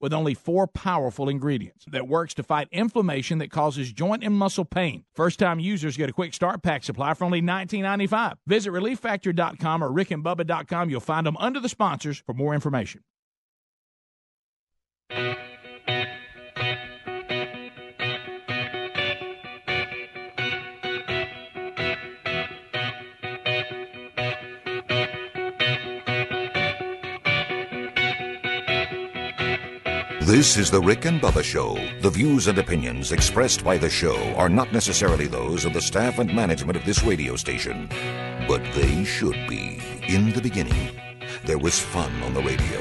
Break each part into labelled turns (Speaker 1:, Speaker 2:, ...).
Speaker 1: with only four powerful ingredients that works to fight inflammation that causes joint and muscle pain. First-time users get a quick start pack supply for only $19.95. Visit relieffactor.com or rickandbubba.com. You'll find them under the sponsors for more information.
Speaker 2: This is the Rick and Bubba Show. The views and opinions expressed by the show are not necessarily those of the staff and management of this radio station, but they should be. In the beginning, there was fun on the radio.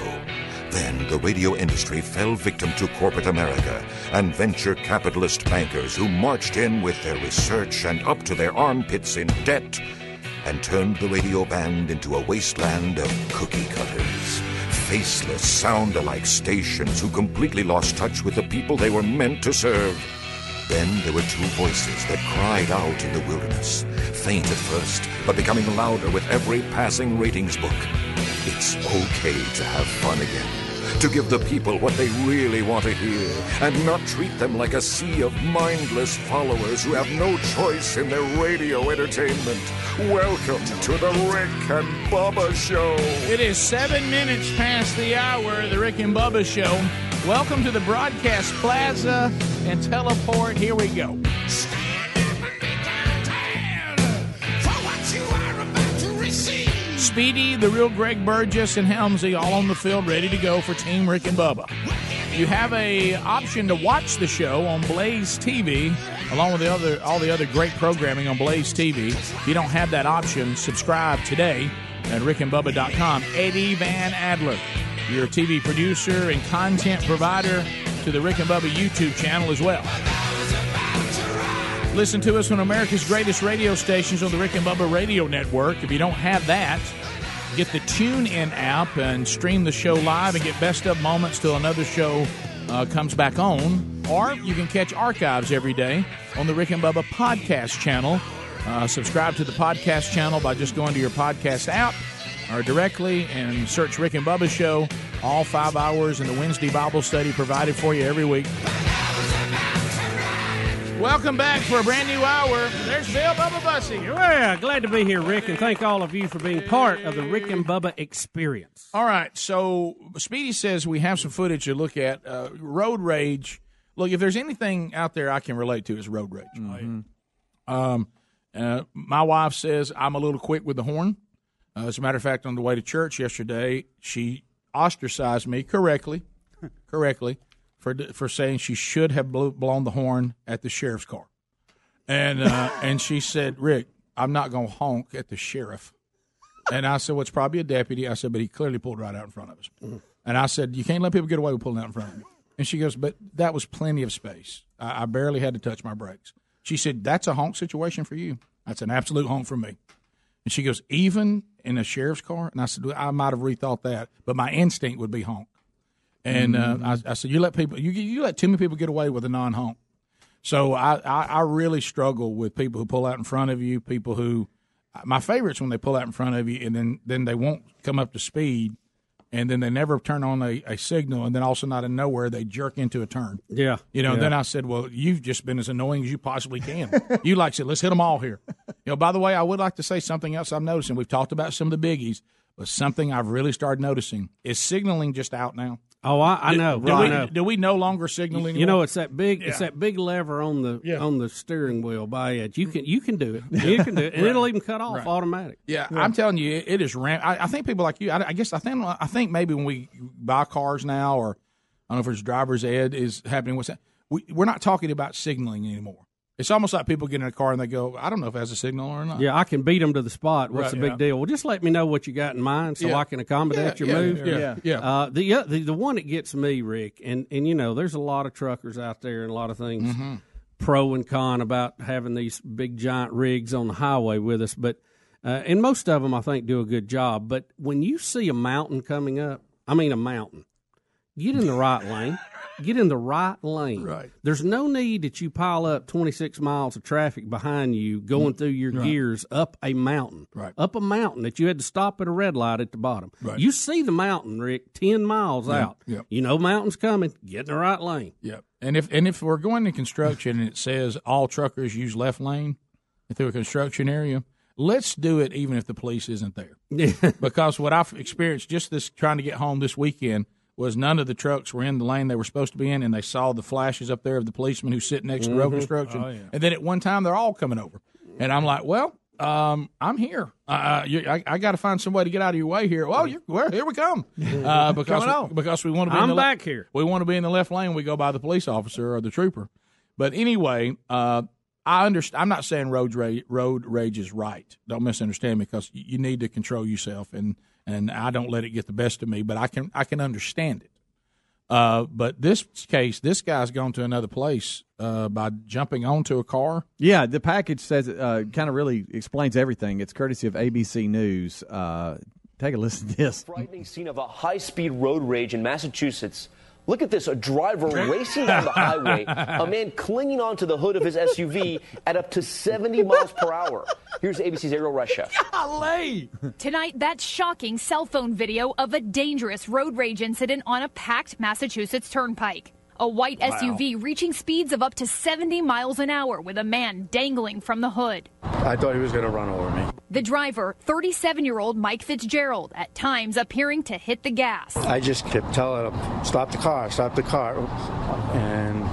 Speaker 2: Then the radio industry fell victim to corporate America and venture capitalist bankers who marched in with their research and up to their armpits in debt and turned the radio band into a wasteland of cookie cutters faceless, sound alike stations who completely lost touch with the people they were meant to serve. Then there were two voices that cried out in the wilderness, faint at first, but becoming louder with every passing ratings book. It's okay to have fun again, to give the people what they really want to hear, and not treat them like a sea of mindless followers who have no choice in their radio entertainment. Welcome to the Rick and Bubba Show.
Speaker 1: It is seven minutes past the hour of the Rick and Bubba Show. Welcome to the broadcast plaza and teleport. Here we go. Speedy, the real Greg Burgess, and Helmsy all on the field, ready to go for Team Rick and Bubba. You have a option to watch the show on Blaze TV, along with the other all the other great programming on Blaze TV. If you don't have that option, subscribe today at rickandbubba.com. Eddie Van Adler, your TV producer and content provider to the Rick and Bubba YouTube channel as well. Listen to us on America's greatest radio stations on the Rick and Bubba Radio Network. If you don't have that, get the TuneIn app and stream the show live and get best of moments till another show uh, comes back on. Or you can catch archives every day on the Rick and Bubba podcast channel. Uh, subscribe to the podcast channel by just going to your podcast app or directly and search Rick and Bubba Show. All five hours in the Wednesday Bible study provided for you every week. Welcome back for a brand new hour. There's Bill Bubba Bussey.
Speaker 3: Well, glad to be here, Rick, and thank all of you for being part of the Rick and Bubba experience.
Speaker 1: All right, so Speedy says we have some footage to look at. Uh, road rage. Look, if there's anything out there I can relate to, is road rage. Um, uh, my wife says I'm a little quick with the horn. Uh, as a matter of fact, on the way to church yesterday, she ostracized me correctly, correctly for for saying she should have blew, blown the horn at the sheriff's car, and uh, and she said, "Rick, I'm not going to honk at the sheriff." And I said, "Well, it's probably a deputy." I said, "But he clearly pulled right out in front of us." And I said, "You can't let people get away with pulling out in front of me." And she goes, "But that was plenty of space. I, I barely had to touch my brakes." She said, "That's a honk situation for you. That's an absolute honk for me." And she goes, "Even in a sheriff's car?" And I said, well, "I might have rethought that, but my instinct would be honk." And uh, I, I said, "You let people, you you let too many people get away with a non-honk." So I, I, I really struggle with people who pull out in front of you, people who my favorite's when they pull out in front of you and then, then they won't come up to speed and then they never turn on a, a signal and then all of a sudden out of nowhere they jerk into a turn.
Speaker 3: Yeah.
Speaker 1: You know,
Speaker 3: yeah.
Speaker 1: then I said, Well, you've just been as annoying as you possibly can. you like said, let's hit them all here. You know, by the way, I would like to say something else I'm noticing. We've talked about some of the biggies, but something I've really started noticing is signaling just out now.
Speaker 3: Oh, I, I know.
Speaker 1: Do,
Speaker 3: I
Speaker 1: we,
Speaker 3: know.
Speaker 1: do we no longer signal anymore?
Speaker 3: You know, it's that big, it's that big lever on the
Speaker 1: Yeah.
Speaker 3: on the steering wheel by it. You can you can do it. You can do it, and it'll even cut off
Speaker 1: Right.
Speaker 3: automatic.
Speaker 1: Yeah, I'm telling you, it, it is ramp. I, I think people like you. I, I guess I think I think maybe when we buy cars now, or I don't know if it's driver's ed is happening. What's that? We, we're not talking about signaling anymore. It's almost like people get in a car and they go, "I don't know if it has a signal or not."
Speaker 3: Yeah, I can beat them to the spot. What's
Speaker 1: Right,
Speaker 3: the big
Speaker 1: yeah.
Speaker 3: deal? Well, just let me know what you got in mind so
Speaker 1: Yeah.
Speaker 3: I can accommodate
Speaker 1: Yeah,
Speaker 3: your
Speaker 1: yeah,
Speaker 3: move.
Speaker 1: yeah, Yeah. yeah.
Speaker 3: Uh, the, oth- the the one that gets me, Rick, and and you know, there's a lot of truckers out there and a lot of things
Speaker 1: Mm-hmm.
Speaker 3: pro and con about having these big giant rigs on the highway with us, but uh, and most of them I think do a good job. But when you see a mountain coming up, I mean a mountain, get in the right lane. get in the right lane.
Speaker 1: Right.
Speaker 3: There's no need that you pile up 26 miles of traffic behind you going through your gears up a mountain.
Speaker 1: Right.
Speaker 3: Up a mountain that you had to stop at a red light at the bottom.
Speaker 1: Right.
Speaker 3: You see the mountain, Rick, 10 miles out.
Speaker 1: yep.
Speaker 3: You know mountain's coming. Get in the right lane.
Speaker 1: Yep. And if and if we're going to construction and it says all truckers use left lane through a construction area, let's do it even if the police isn't there. because what I've experienced just this trying to get home this weekend was none of the trucks were in the lane they were supposed to be in, and they saw the flashes up there of the policemen who sit next to road construction. And then at one time they're all coming over, and I'm like, well. Um, I'm here. Uh, you, I, I got to find some way to get out of your way here. Well, you're, well here we come. Uh, because we, because we want to be.
Speaker 3: I'm
Speaker 1: the le-
Speaker 3: back here.
Speaker 1: we want to be in the left lane. We go by the police officer or the trooper. But anyway, uh, I understand. I'm not saying road rage, road rage is right. Don't misunderstand me because you need to control yourself, and and I don't let it get the best of me. But I can I can understand it. Uh, but this case, this guy's gone to another place uh, by jumping onto a car.
Speaker 4: Yeah, the package says uh, kind of really explains everything. It's courtesy of ABC News. Uh, take a listen to this.
Speaker 5: frightening scene of a high speed road rage in Massachusetts. Look at this a driver racing down the highway, a man clinging onto the hood of his SUV at up to 70 miles per hour. Here's ABC's Erielle Reshef.
Speaker 6: Tonight, that shocking cell phone video of a dangerous road rage incident on a packed Massachusetts turnpike. A white SUV reaching speeds of up to 70 miles an hour with a man dangling from the hood.
Speaker 7: I thought he was going to run over me.
Speaker 6: The driver, 37 year old Mike Fitzgerald, at times appearing to hit the gas.
Speaker 7: I just kept telling him, stop the car, stop the car. And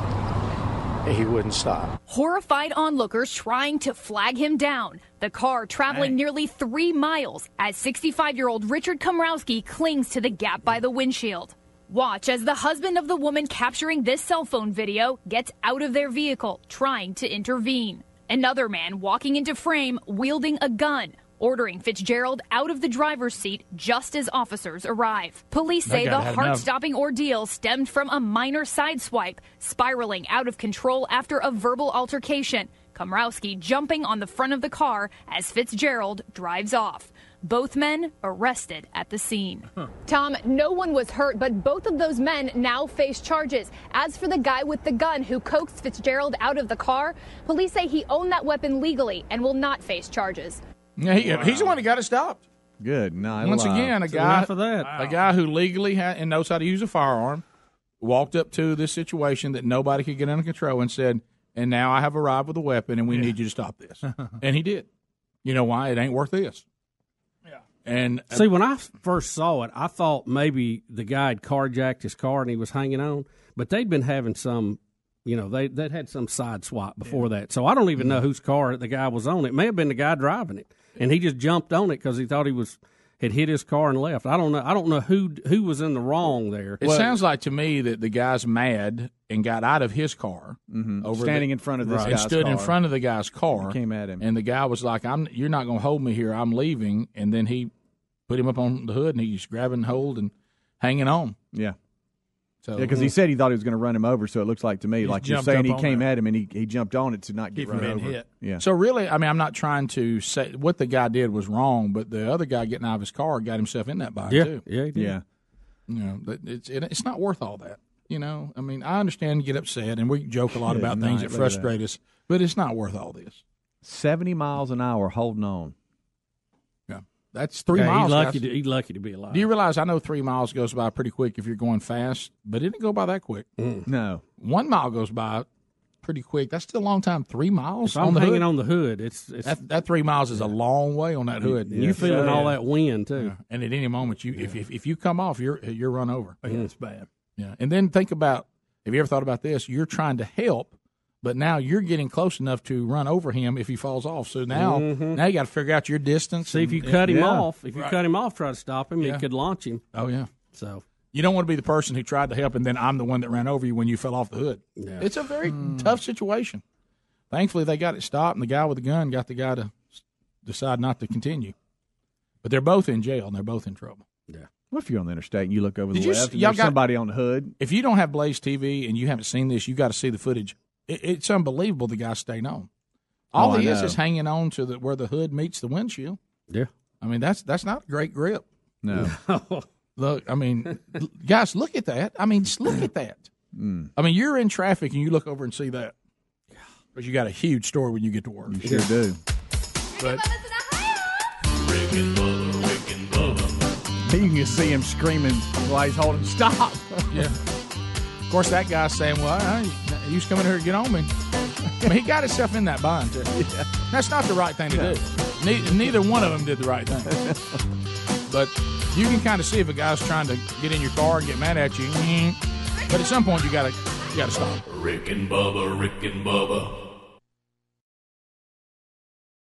Speaker 7: he wouldn't stop.
Speaker 6: Horrified onlookers trying to flag him down. The car traveling nearly three miles as 65 year old Richard Komrowski clings to the gap by the windshield. Watch as the husband of the woman capturing this cell phone video gets out of their vehicle, trying to intervene. Another man walking into frame wielding a gun, ordering Fitzgerald out of the driver's seat just as officers arrive. Police say the heart stopping ordeal stemmed from a minor sideswipe, spiraling out of control after a verbal altercation. Komrowski jumping on the front of the car as Fitzgerald drives off. Both men arrested at the scene. Tom, no one was hurt, but both of those men now face charges. As for the guy with the gun who coaxed Fitzgerald out of the car, police say he owned that weapon legally and will not face charges.
Speaker 1: Yeah, he- He's the one who got it stopped.
Speaker 4: Good. No,
Speaker 1: Once again, a guy
Speaker 3: enough of that.
Speaker 1: a guy who legally ha- and knows how to use a firearm walked up to this situation that nobody could get under control and said, "And now I have arrived with a weapon, and we need you to stop this." and he did. You know why? It ain't worth this. Yeah. And uh,
Speaker 3: See, when I first saw it, I thought maybe the guy had carjacked his car and he was hanging on, but they'd been having some, you know, they they'd had some side swap before that. So I don't even know whose car the guy was on. It may have been the guy driving it, and he just jumped on it because he thought he was had hit his car and left. I don't know. I don't know who who was in the wrong there.
Speaker 1: it sounds like to me that the guy's mad and got out of his car over
Speaker 4: Standing
Speaker 1: the-
Speaker 4: in front of this
Speaker 1: and
Speaker 4: guy's
Speaker 1: stood in
Speaker 4: car.
Speaker 1: front of the guy's car.
Speaker 4: Came at him.
Speaker 1: and the guy was like, "I'm you're not going to hold me here. I'm leaving." And then he put him up on the hood, and he's grabbing hold and hanging on.
Speaker 4: Yeah.
Speaker 1: So
Speaker 4: Yeah, because he said he thought he was going to run him over, so it looks like to me like you're saying he came
Speaker 8: there.
Speaker 4: at him and he, he jumped on it to not get
Speaker 8: Keep
Speaker 4: run over.
Speaker 8: hit.
Speaker 4: Yeah.
Speaker 1: So really, I mean, I'm not trying to say what the guy did was wrong, but the other guy getting out of his car got himself in that bind
Speaker 3: yeah,
Speaker 1: too.
Speaker 3: yeah, he did.
Speaker 4: yeah.
Speaker 1: You know, but it's it, it's not worth all that. You know, I mean, I understand you get upset, and we joke a lot
Speaker 4: Yeah,
Speaker 1: about
Speaker 4: no,
Speaker 1: things that
Speaker 4: bet
Speaker 1: frustrate us, but it's not worth all this.
Speaker 4: 70 miles an hour holding on.
Speaker 1: Yeah, that's three
Speaker 3: Yeah,
Speaker 1: miles.
Speaker 3: He's lucky,
Speaker 1: guys.
Speaker 3: to, he's lucky to be alive.
Speaker 1: Do you realize I know three miles goes by pretty quick if you're going fast, but it didn't go by that quick. Mm.
Speaker 4: No.
Speaker 1: One mile goes by pretty quick. That's still a long time. Three miles
Speaker 3: if I'm
Speaker 1: on the
Speaker 3: hanging
Speaker 1: hood.
Speaker 3: on the hood, it's it's
Speaker 1: that, that three miles is a long way on that hood.
Speaker 3: you feeling all that wind too.
Speaker 1: and at any moment you if, if if you come off, you're you're run over.
Speaker 8: Yeah, it's bad.
Speaker 1: Yeah, and then think about have you ever thought about this? You're trying to help, but now you're getting close enough to run over him if he falls off. So now mm-hmm. now you got to figure out your distance.
Speaker 3: See if you
Speaker 1: and-
Speaker 3: cut him
Speaker 4: Yeah.
Speaker 3: off. If you cut him off, try to stop him.
Speaker 1: Yeah.
Speaker 3: It could launch him.
Speaker 1: Oh yeah.
Speaker 3: So
Speaker 1: You don't want to be the person who tried to help, and then I'm the one that ran over you when you fell off the hood. Yeah. It's a very hmm. tough situation. Thankfully, they got it stopped, and the guy with the gun got the guy to decide not to continue. But they're both in jail, and they're both in trouble. Yeah.
Speaker 4: What if you're on the interstate and you look over
Speaker 1: Did
Speaker 4: the
Speaker 1: you
Speaker 4: left
Speaker 1: s-
Speaker 4: and
Speaker 1: y'all
Speaker 4: there's
Speaker 1: got-
Speaker 4: somebody on the hood?
Speaker 1: If you don't have Blaze TV and you haven't seen this, you got to see the footage. It, it's unbelievable. The guy staying on. Oh, All
Speaker 4: Oh,
Speaker 1: he is is hanging on to the where the hood meets the windshield.
Speaker 3: yeah.
Speaker 1: I mean, that's that's not a great grip.
Speaker 4: No.
Speaker 1: Look, I mean, guys, look at that. I mean, just look at that. Mm. I mean, you're in traffic and you look over and see that. Because you got a huge story when you get to work.
Speaker 4: You sure do.
Speaker 1: But
Speaker 4: You can see him screaming while he's holding. Stop!
Speaker 1: yeah. Of course, that guy's saying, "Well, I, he was coming here to get on me." I mean, he got himself in that bind. Too. That's not the right thing to do. Ne- neither one of them did the right thing. but you can kind of see if a guy's trying to get in your car and get mad at you. But at some point, you gotta you gotta stop.
Speaker 8: Rick and Bubba, Rick and Bubba.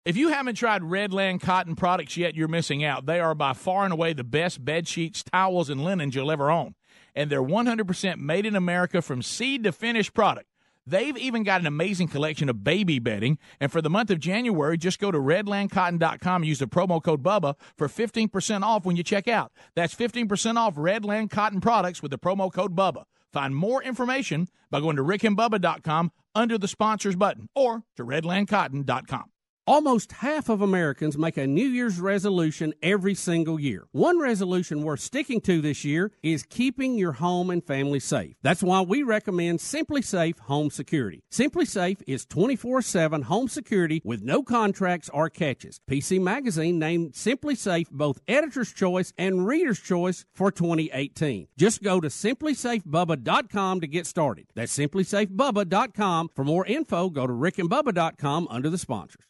Speaker 1: If you haven't tried Redland cotton products yet, you're missing out. They are by far and away the best bed sheets, towels, and linens you'll ever own. And they're 100% made in America from seed to finished product. They've even got an amazing collection of baby bedding. And for the month of January, just go to redlandcotton.com and use the promo code BUBBA for 15% off when you check out. That's 15% off Redland Cotton products with the promo code BUBBA. Find more information by going to rickandbubba.com under the sponsors button or to redlandcotton.com.
Speaker 3: Almost half of Americans make a New Year's resolution every single year. One resolution worth sticking to this year is keeping your home and family safe. That's why we recommend SimpliSafe Home Security. SimpliSafe is 24 7 home security with no contracts or catches. PC Magazine named SimpliSafe both Editor's Choice and Reader's Choice for 2018. Just go to simplisafebubba.com to get started. That's simplisafebubba.com. For more info, go to rickandbubba.com under the sponsors.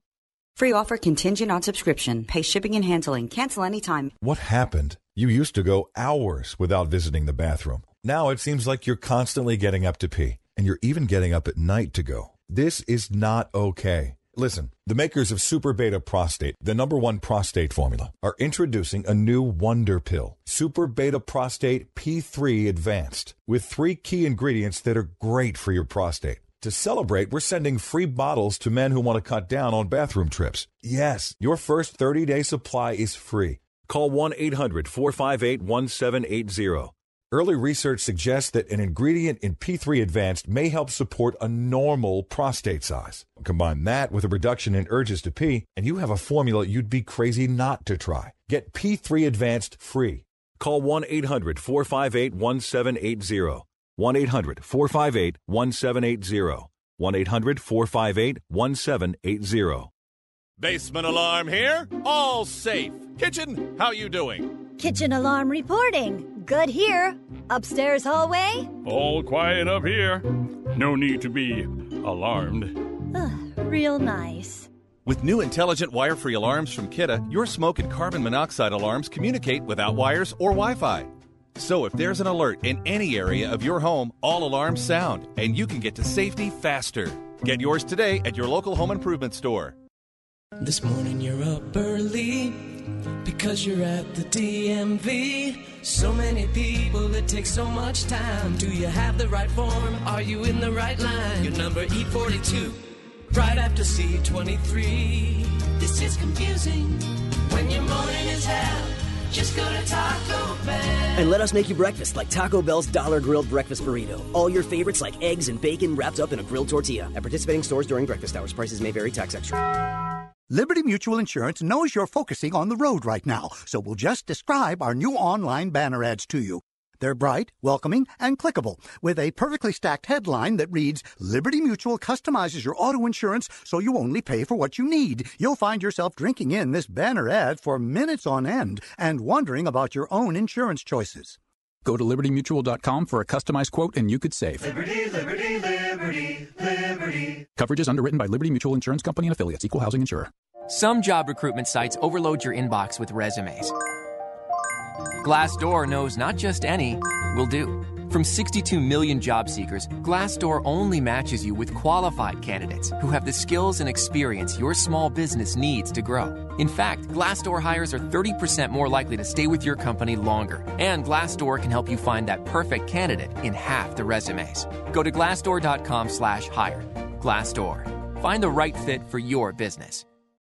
Speaker 9: Free offer contingent on subscription. Pay shipping and handling. Cancel anytime.
Speaker 10: What happened? You used to go hours without visiting the bathroom. Now it seems like you're constantly getting up to pee, and you're even getting up at night to go. This is not okay. Listen, the makers of Super Beta Prostate, the number one prostate formula, are introducing a new wonder pill, Super Beta Prostate P3 Advanced, with three key ingredients that are great for your prostate. To celebrate, we're sending free bottles to men who want to cut down on bathroom trips. Yes, your first 30 day supply is free. Call 1 800 458 1780. Early research suggests that an ingredient in P3 Advanced may help support a normal prostate size. Combine that with a reduction in urges to pee, and you have a formula you'd be crazy not to try. Get P3 Advanced free. Call 1 800 458 1780. 1 800 458 1780. 1 800 458 1780.
Speaker 11: Basement alarm here. All safe. Kitchen, how you doing?
Speaker 12: Kitchen alarm reporting. Good here. Upstairs hallway.
Speaker 13: All quiet up here. No need to be alarmed.
Speaker 12: Ugh, real nice.
Speaker 11: With new intelligent wire free alarms from Kidde, your smoke and carbon monoxide alarms communicate without wires or Wi Fi. So if there's an alert in any area of your home, all alarms sound, and you can get to safety faster. Get yours today at your local home improvement store.
Speaker 14: This morning you're up early because you're at the DMV. So many people, it takes so much time. Do you have the right form? Are you in the right line? Your number E42, right after C23. This is confusing when your morning is hell. Just go to Taco Bell.
Speaker 15: And let us make you breakfast like Taco Bell's Dollar Grilled Breakfast Burrito. All your favorites like eggs and bacon wrapped up in a grilled tortilla. At participating stores during breakfast hours, prices may vary, tax extra.
Speaker 16: Liberty Mutual Insurance knows you're focusing on the road right now, so we'll just describe our new online banner ads to you. They're bright, welcoming, and clickable, with a perfectly stacked headline that reads Liberty Mutual customizes your auto insurance so you only pay for what you need. You'll find yourself drinking in this banner ad for minutes on end and wondering about your own insurance choices.
Speaker 17: Go to libertymutual.com for a customized quote and you could save.
Speaker 14: Liberty, liberty, liberty, liberty.
Speaker 17: Coverage is underwritten by Liberty Mutual Insurance Company and affiliates, equal housing insurer.
Speaker 18: Some job recruitment sites overload your inbox with resumes. Glassdoor knows not just any will do. From 62 million job seekers, Glassdoor only matches you with qualified candidates who have the skills and experience your small business needs to grow. In fact, Glassdoor hires are 30% more likely to stay with your company longer, and Glassdoor can help you find that perfect candidate in half the resumes. Go to glassdoor.com/hire. Glassdoor. Find the right fit for your business.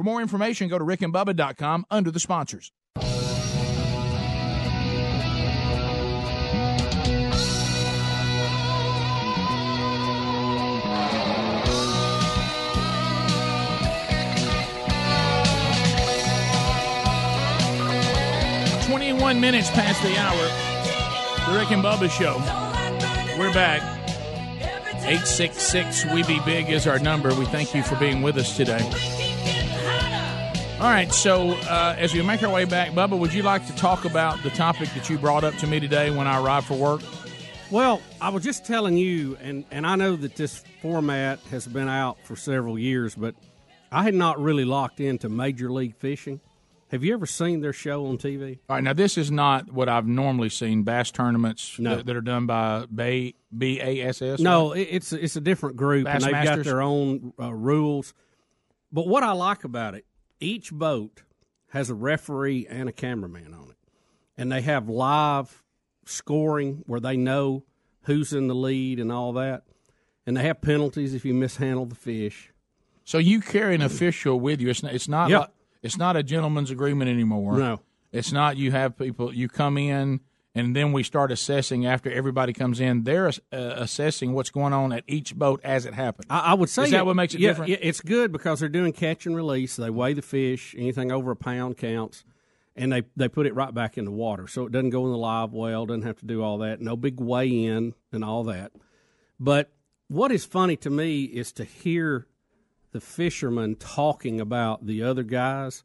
Speaker 1: For more information, go to rickandbubba.com under the sponsors. Twenty-one minutes past the hour. The Rick and Bubba Show. We're back. 866 We Be Big is our number. We thank you for being with us today. All right, so uh, as we make our way back, Bubba, would you like to talk about the topic that you brought up to me today when I arrived for work?
Speaker 3: Well, I was just telling you, and, and I know that this format has been out for several years, but I had not really locked into Major League Fishing. Have you ever seen their show on TV?
Speaker 1: All right, now this is not what I've normally seen bass tournaments
Speaker 3: No.
Speaker 1: that, that are done by Bay, BASS.
Speaker 3: No,
Speaker 1: right?
Speaker 3: it- it's it's a different group,
Speaker 1: Bass
Speaker 3: and they've got their own uh, rules. But what I like about it, each boat has a referee and a cameraman on it, and they have live scoring where they know who's in the lead and all that, and they have penalties if you mishandle the fish.
Speaker 1: So you carry an official with you. It's not. It's not.
Speaker 3: Yeah.
Speaker 1: Like, it's not a gentleman's agreement anymore.
Speaker 3: No.
Speaker 1: It's not. You have people. You come in, and then we start assessing after everybody comes in. They're uh, assessing what's going on at each boat as it happens.
Speaker 3: I, I would say
Speaker 1: Is that
Speaker 3: it-
Speaker 1: what makes it
Speaker 3: yeah,
Speaker 1: different?
Speaker 3: yeah, it's good because they're doing catch and release. They weigh the fish. Anything over a pound counts, and they they put it right back in the water, so it doesn't go in the live well. Doesn't have to do all that. No big weigh in and all that. But what is funny to me is to hear the fishermen talking about the other guys,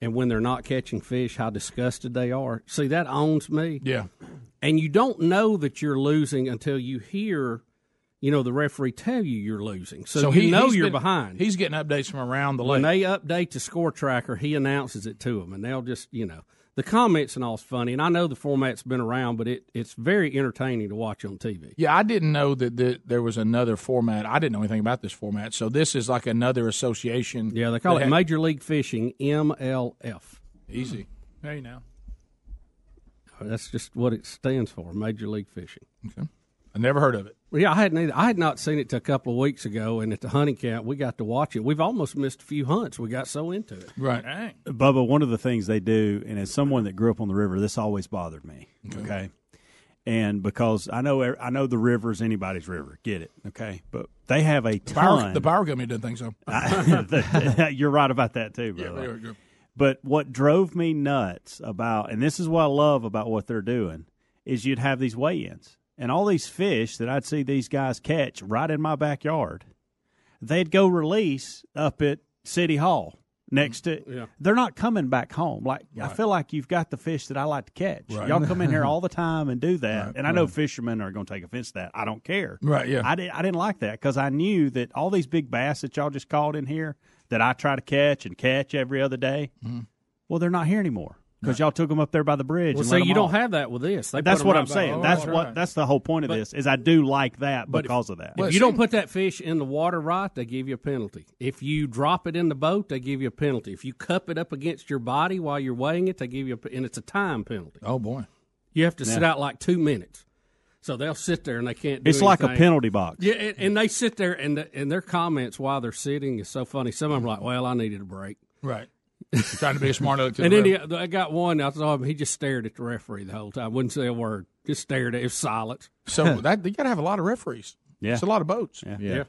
Speaker 3: and when they're not catching fish, how disgusted they are. See, that owns me.
Speaker 1: Yeah.
Speaker 3: And you don't know that you're losing until you hear, you know, the referee tell you you're losing. So, you
Speaker 1: he-
Speaker 3: know you're
Speaker 1: been-
Speaker 3: behind.
Speaker 1: He's getting updates from around the lake.
Speaker 3: When they update the score tracker, he announces it to them, and they'll just, you know, the comments and all's funny. And I know the format's been around, but it, it's very entertaining to watch on TV.
Speaker 1: Yeah, I didn't know that, that there was another format. I didn't know anything about this format. So this is like another association.
Speaker 3: Yeah, they call it
Speaker 1: had-
Speaker 3: Major League Fishing, MLF.
Speaker 1: Easy. Hey now.
Speaker 3: That's just what it stands for, Major League Fishing.
Speaker 1: Okay. I never heard of it.
Speaker 3: Well, yeah, I hadn't either. I had not seen it till a couple of weeks ago, and at the hunting camp, we got to watch it. We've almost missed a few hunts. We got so into it.
Speaker 1: Right.
Speaker 19: Bubba, one of the things they do, and as someone that grew up on the river, this always bothered me. Mm-hmm. Okay. And because I know er, I know the river is anybody's river, get it, okay? But they have a
Speaker 1: The power,
Speaker 19: ton.
Speaker 1: the power company didn't think so.
Speaker 19: You're right about that too,
Speaker 1: Yeah,
Speaker 19: brother.
Speaker 1: they were good.
Speaker 19: But what drove me nuts about, and this is what I love about what they're doing, is you'd have these weigh-ins and all these fish that I'd see these guys catch right in my backyard. They'd go release up at City Hall next to.
Speaker 3: Yeah.
Speaker 19: They're not coming back home. Like I feel like you've got the fish that I like to catch.
Speaker 1: Right.
Speaker 19: Y'all come in here all the time and do that,
Speaker 1: Right,
Speaker 19: and I know
Speaker 1: right.
Speaker 19: fishermen are going to take offense to that. I don't care.
Speaker 1: Right, yeah.
Speaker 19: I didn't. I didn't like that because I knew that all these big bass that y'all just caught in here that I try to catch and catch every other day.
Speaker 1: Mm-hmm.
Speaker 19: Well, they're not here anymore because y'all took them up there by the bridge.
Speaker 3: Well,
Speaker 19: and
Speaker 3: see,
Speaker 19: let 'em
Speaker 3: you don't
Speaker 19: off.
Speaker 3: have that with this. They
Speaker 19: That's what
Speaker 3: right
Speaker 19: I'm saying.
Speaker 3: Oh,
Speaker 19: that's
Speaker 3: right.
Speaker 19: what. That's the whole point of
Speaker 3: But-
Speaker 19: this. Is I do like that
Speaker 3: But if-
Speaker 19: because of that.
Speaker 3: If you don't put that fish in the water right, they give you a penalty. If you drop it in the boat, they give you a penalty. If you cup it up against your body while you're weighing it, they give you a, and it's a time penalty.
Speaker 1: Oh boy,
Speaker 3: you have to sit out like two minutes. So they'll sit there and they can't. do
Speaker 19: It's like a penalty box.
Speaker 3: Yeah, and, and they sit there and the, and their comments while they're sitting is so funny. Some of them are like, "Well, I needed a break."
Speaker 1: Right. You're trying to be a smart aleck to
Speaker 3: And
Speaker 1: the
Speaker 3: then he, I got one. I saw him. He just stared at the referee the whole time. Wouldn't say a word. Just stared at. It was silence.
Speaker 1: So that you got to have a lot of referees.
Speaker 19: Yeah.
Speaker 1: It's a lot of boats.
Speaker 19: Yeah.
Speaker 3: Yeah.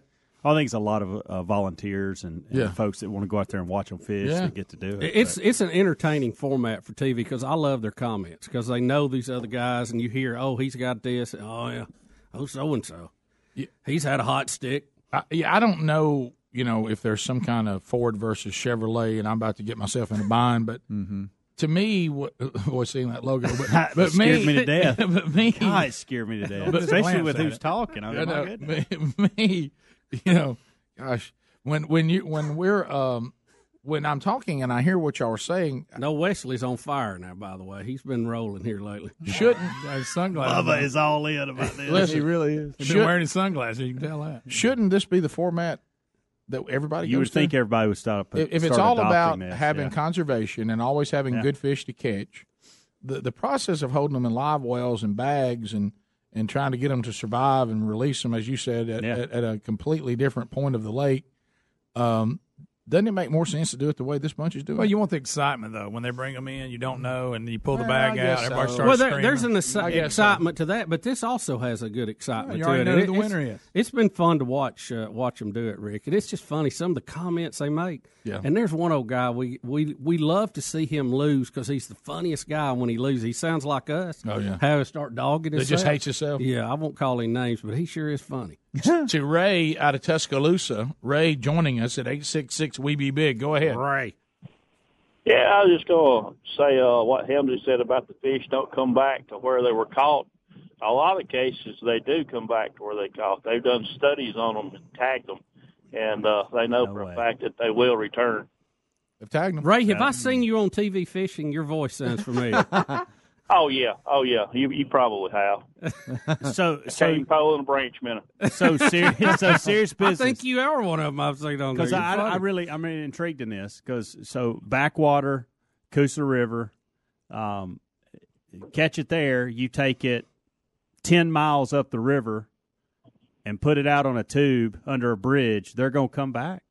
Speaker 19: I think it's a lot of uh, volunteers and, and
Speaker 1: Yeah.
Speaker 19: folks that want to go out there and watch them fish
Speaker 3: Yeah.
Speaker 19: that get to do it.
Speaker 3: It's
Speaker 19: But-
Speaker 3: it's an entertaining format for TV because I love their comments because they know these other guys and you hear oh he's got this oh yeah oh so and so He's had a hot stick.
Speaker 1: I, yeah, I don't know. You know, if there's some kind of Ford versus Chevrolet, and I'm about to get myself in a bind, but to me, what, boy, seeing that logo, but,
Speaker 19: That
Speaker 1: but
Speaker 19: scared
Speaker 1: me,
Speaker 19: me to death.
Speaker 1: but me,
Speaker 19: God, it scared me to death.
Speaker 1: But-
Speaker 19: Especially with who's talking. I
Speaker 1: I
Speaker 19: mean, my
Speaker 1: know,
Speaker 19: goodness.
Speaker 1: me, me, you know, gosh, when when you when we're um when I'm talking and I hear what y'all are saying,
Speaker 3: No, Wesley's on fire now. By the way, he's been rolling here lately.
Speaker 1: shouldn't
Speaker 20: His sunglasses.
Speaker 19: Bubba is all in about this.
Speaker 1: Listen,
Speaker 4: He really is.
Speaker 20: He's
Speaker 1: should-
Speaker 20: been wearing his sunglasses. You can tell that.
Speaker 1: shouldn't this be the format that everybody
Speaker 19: you would think everybody would stop.
Speaker 1: if, if it's all about
Speaker 19: this,
Speaker 1: having
Speaker 19: yeah.
Speaker 1: conservation and always having
Speaker 19: Yeah.
Speaker 1: good fish to catch, the the process of holding them in live wells and bags and and trying to get them to survive and release them, as you said, at,
Speaker 19: Yeah.
Speaker 1: at, at a completely different point of the lake, um, doesn't it make more sense to do it the way this bunch is doing?
Speaker 20: Well, you want the excitement though when they bring them in. You don't know, and you pull the bag
Speaker 1: I guess
Speaker 20: out. Everybody
Speaker 1: so.
Speaker 20: starts
Speaker 3: Well, there,
Speaker 20: screaming.
Speaker 3: there's an exci-
Speaker 1: I guess so.
Speaker 3: excitement to that, but this also has a good excitement
Speaker 20: you
Speaker 3: to
Speaker 20: already
Speaker 3: it.
Speaker 20: know
Speaker 3: And
Speaker 20: who the
Speaker 3: it-
Speaker 20: winner
Speaker 3: it's,
Speaker 20: is.
Speaker 3: It's been fun to watch uh, watch them do it, Rick, and it's just funny some of the comments they make.
Speaker 1: Yeah.
Speaker 3: And there's one old guy we we we love to see him lose because he's the funniest guy when he loses. He sounds like us.
Speaker 1: Oh, yeah.
Speaker 3: how he start dogging
Speaker 1: That
Speaker 3: himself.
Speaker 1: just hates himself?
Speaker 3: Yeah, I won't call him names, but he sure is funny.
Speaker 1: to Ray out of Tuscaloosa. Ray joining us at eight six six. We be big. Go ahead.
Speaker 3: Ray.
Speaker 21: Yeah, I was just going to say uh, what Helmsley said about the fish don't come back to where they were caught. A lot of cases, they do come back to where they caught. They've done studies on them and tagged them, and uh, they know for a fact that they will return.
Speaker 1: They've tagged them.
Speaker 3: Ray, have I seen you on TV fishing? Your voice sounds familiar.
Speaker 21: Oh yeah, oh yeah, you you probably have.
Speaker 19: So
Speaker 21: A
Speaker 19: so
Speaker 21: cane pole and a branch minute.
Speaker 19: so serious. So serious business.
Speaker 3: I think you are one of them I've seen on there.
Speaker 19: because
Speaker 3: You're
Speaker 19: I, I really I'm really intrigued in this because so backwater, Coosa River, um, catch it there. You take it ten miles up the river and put it out on a tube under a bridge. They're going to come back.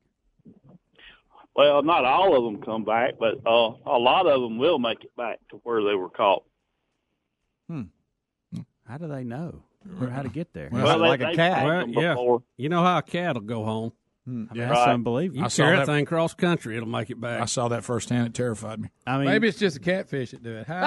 Speaker 21: Well, not all of them come back, but uh, a lot of them will make it back to where they were caught. Hmm.
Speaker 19: How do they know? Or how to get there?
Speaker 21: Well, they-
Speaker 4: like a cat.
Speaker 3: Well, yeah.
Speaker 21: before.
Speaker 3: You know how a cat'll go home. Hmm.
Speaker 19: I mean,
Speaker 21: Right.
Speaker 19: that's unbelievable.
Speaker 3: You
Speaker 1: I saw
Speaker 3: carry
Speaker 1: that-
Speaker 3: that thing cross country, it'll make it back.
Speaker 1: I saw that firsthand. It terrified me.
Speaker 19: I mean,
Speaker 20: Maybe it's just a catfish that do it.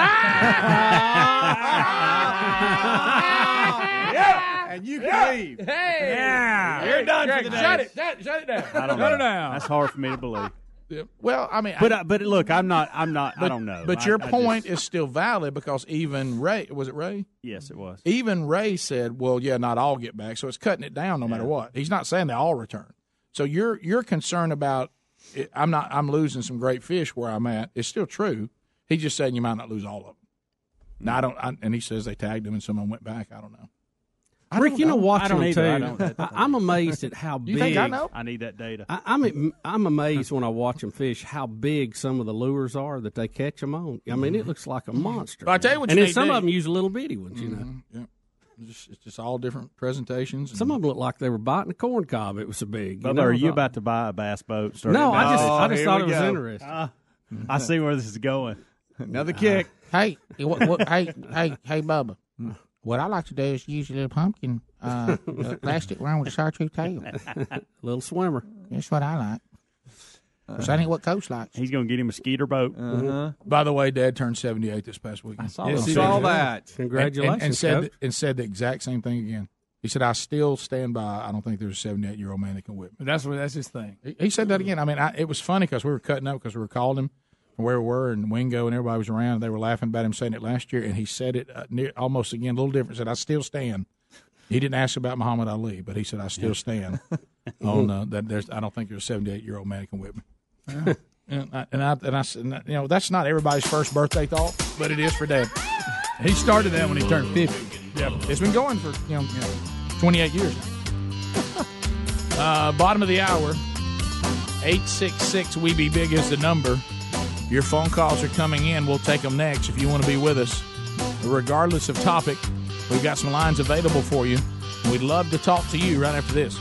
Speaker 1: yeah,
Speaker 20: and you can leave.
Speaker 1: Hey,
Speaker 20: Yeah.
Speaker 1: You're done
Speaker 20: Greg,
Speaker 1: for the day.
Speaker 20: shut
Speaker 1: it. Shut, shut it down.
Speaker 19: I don't
Speaker 20: Shut
Speaker 19: know.
Speaker 20: it down.
Speaker 19: That's hard for me to believe.
Speaker 1: Yeah. Well, I mean,
Speaker 19: But
Speaker 1: I,
Speaker 19: uh, but look, I'm not. I'm not.
Speaker 1: but,
Speaker 19: I don't know.
Speaker 1: But
Speaker 19: I-
Speaker 1: your
Speaker 19: I
Speaker 1: point
Speaker 19: just-
Speaker 1: is still valid because even Ray was it Ray?
Speaker 19: yes, it was.
Speaker 1: Even Ray said, "Well, yeah, not all get back." So it's cutting it down no matter what. He's not saying they all return. So you're you're concerned about. It, I'm not. I'm losing some great fish where I'm at. It's still true. He's just saying you might not lose all of them. Now I don't. I, and he says they tagged him and someone went back. I don't know. I
Speaker 3: Rick,
Speaker 1: don't
Speaker 3: you know,
Speaker 1: know.
Speaker 3: watching
Speaker 19: I don't
Speaker 3: them
Speaker 19: either. I
Speaker 3: too,
Speaker 19: don't-
Speaker 3: I, am amazed at how
Speaker 1: You
Speaker 3: big.
Speaker 1: think I know?
Speaker 19: I need that data.
Speaker 3: I, I'm I'm amazed when I watch them fish how big some of the lures are that they catch them on. I mean, it looks like a monster.
Speaker 1: But I tell you what
Speaker 3: and
Speaker 1: you
Speaker 3: then some
Speaker 1: to
Speaker 3: of them use little bitty ones. You know,
Speaker 1: Mhm, yeah. It's just, it's just all different presentations.
Speaker 3: some of them look like they were biting a corn cob. It was so big.
Speaker 19: Bubba,
Speaker 3: know?
Speaker 19: are you about to buy a bass boat? Start
Speaker 3: No, I just
Speaker 19: Oh,
Speaker 3: I just thought
Speaker 19: we
Speaker 3: it was
Speaker 19: go.
Speaker 3: interesting.
Speaker 19: Ah, I see where this is going.
Speaker 4: Another kick.
Speaker 1: Hey, what, what, hey, hey, hey, Bubba. What I like to do is use a little pumpkin uh, plastic round with a chartreuse tail.
Speaker 3: little swimmer.
Speaker 1: That's what I like. like. 'Cause that ain't what Coach likes.
Speaker 19: He's going to get him a skeeter boat.
Speaker 4: Uh-huh.
Speaker 1: By the way, Dad turned seventy-eight this past weekend. I
Speaker 4: saw that. Saw that.
Speaker 3: Congratulations,
Speaker 1: And, and said
Speaker 3: Coach.
Speaker 1: and said the exact same thing again. He said, "I still stand by. I don't think there's a seventy-eight-year-old man that can whip me."
Speaker 20: That's what that's his thing.
Speaker 1: He, he said that again. I mean, I, it was funny because we were cutting up because we were calling him from where we were, and Wingo and everybody was around. And they were laughing about him saying it last year, and he said it uh, near, almost again, a little different. Said, "I still stand." He didn't ask about Muhammad Ali, but he said, "I still stand on uh, that." There's, I don't think there's a seventy-eight-year-old man that can whip me. and I, and I, and I, said, you know, that's not everybody's first birthday thought, but it is for Dad.
Speaker 20: He started that when he turned fifty.
Speaker 1: Yeah, it's been going for you know, you know 28 years. uh, bottom of the hour, 866 We Be Big is the number. Your phone calls are coming in. We'll take them next if you want to be with us. Regardless of topic, we've got some lines available for you. We'd love to talk to you right after this.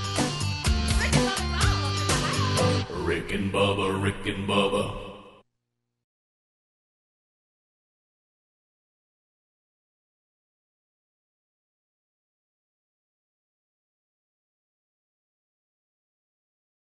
Speaker 8: Rick and Bubba, Rick and Bubba.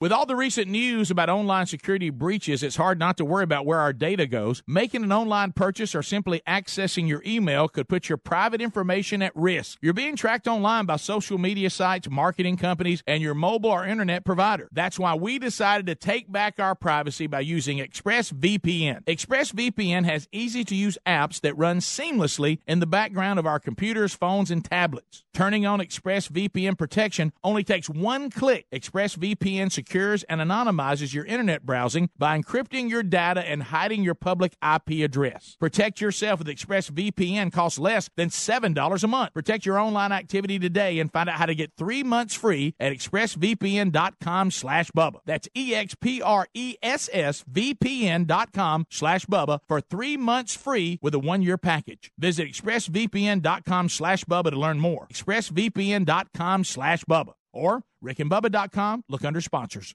Speaker 1: With all the recent news about online security breaches, it's hard not to worry about where our data goes. Making an online purchase or simply accessing your email could put your private information at risk. You're being tracked online by social media sites, marketing companies, and your mobile or internet provider. That's why we decided to take back our privacy by using ExpressVPN. ExpressVPN has easy to use apps that run seamlessly in the background of our computers, phones, and tablets. Turning on ExpressVPN protection only takes one click. ExpressVPN secures and anonymizes your internet browsing by encrypting your data and hiding your public IP address. Protect yourself with ExpressVPN costs less than $7 a month. Protect your online activity today and find out how to get three months free at expressvpn.com slash Bubba. That's E-X-P-R-E-S-S-V-P-N dot com slash Bubba for three months free with a one-year package. Visit expressvpn.com slash Bubba to learn more. expressvpn.com slash Bubba or rickandbubba.com. Look under sponsors.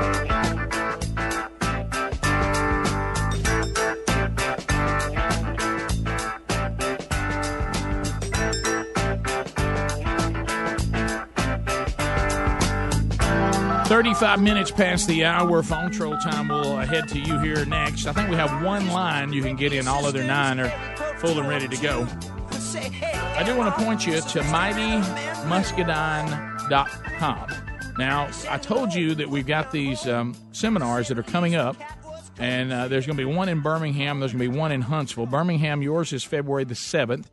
Speaker 1: Thirty-five minutes past the hour. Phone troll time. We'll head to you here next. I think we have one line you can get in. All other nine are full and ready to go. I do want to point you to mightymuscadine.com. Now, I told you that we've got these um, seminars that are coming up, and uh, there's going to be one in Birmingham. There's going to be one in Huntsville. Birmingham, yours is February the 7th,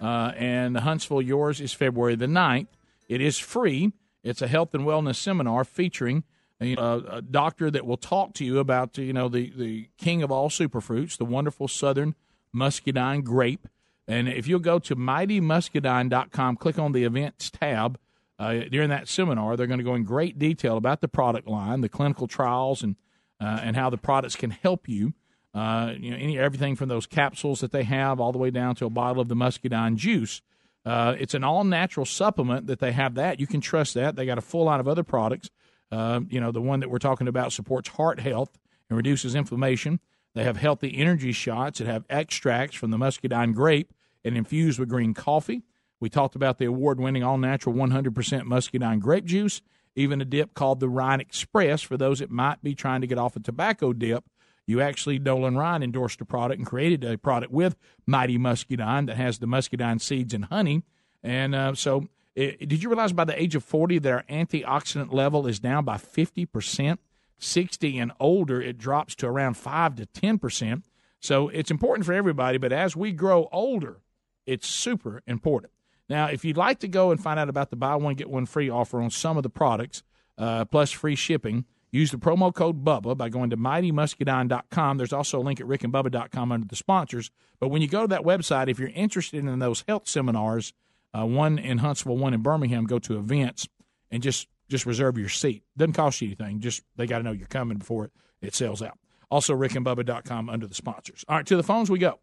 Speaker 1: uh, and Huntsville, yours is February the 9th. It is free. It's a health and wellness seminar featuring a, a doctor that will talk to you about you know the, the king of all superfruits, the wonderful southern muscadine grape. And if you'll go to mightymuscadine.com, click on the events tab uh, during that seminar, they're going to go in great detail about the product line, the clinical trials, and uh, and how the products can help you. Uh, you know, any everything from those capsules that they have all the way down to a bottle of the muscadine juice. Uh, it's an all natural supplement that they have that. You can trust that. They got a full line of other products. Uh, you know, the one that we're talking about supports heart health and reduces inflammation. They have healthy energy shots that have extracts from the muscadine grape and infused with green coffee. We talked about the award winning all natural 100% muscadine grape juice, even a dip called the Ryan Express for those that might be trying to get off a tobacco dip. You actually, Nolan Ryan endorsed a product and created a product with Mighty Muscadine that has the muscadine seeds and honey. And uh, so, it, did you realize by the age of 40 that our antioxidant level is down by 50%? 60 and older, it drops to around 5 to 10%. So it's important for everybody, but as we grow older, it's super important. Now, if you'd like to go and find out about the buy one, get one free offer on some of the products, uh, plus free shipping, use the promo code BUBBA by going to mightymuscadine.com. There's also a link at rickandbubba.com under the sponsors. But when you go to that website, if you're interested in those health seminars, uh, one in Huntsville, one in Birmingham, go to events and just just reserve your seat. Doesn't cost you anything. Just they got to know you're coming before it, it sells out. Also, rickandbubba.com under the sponsors. All right, to the phones we go.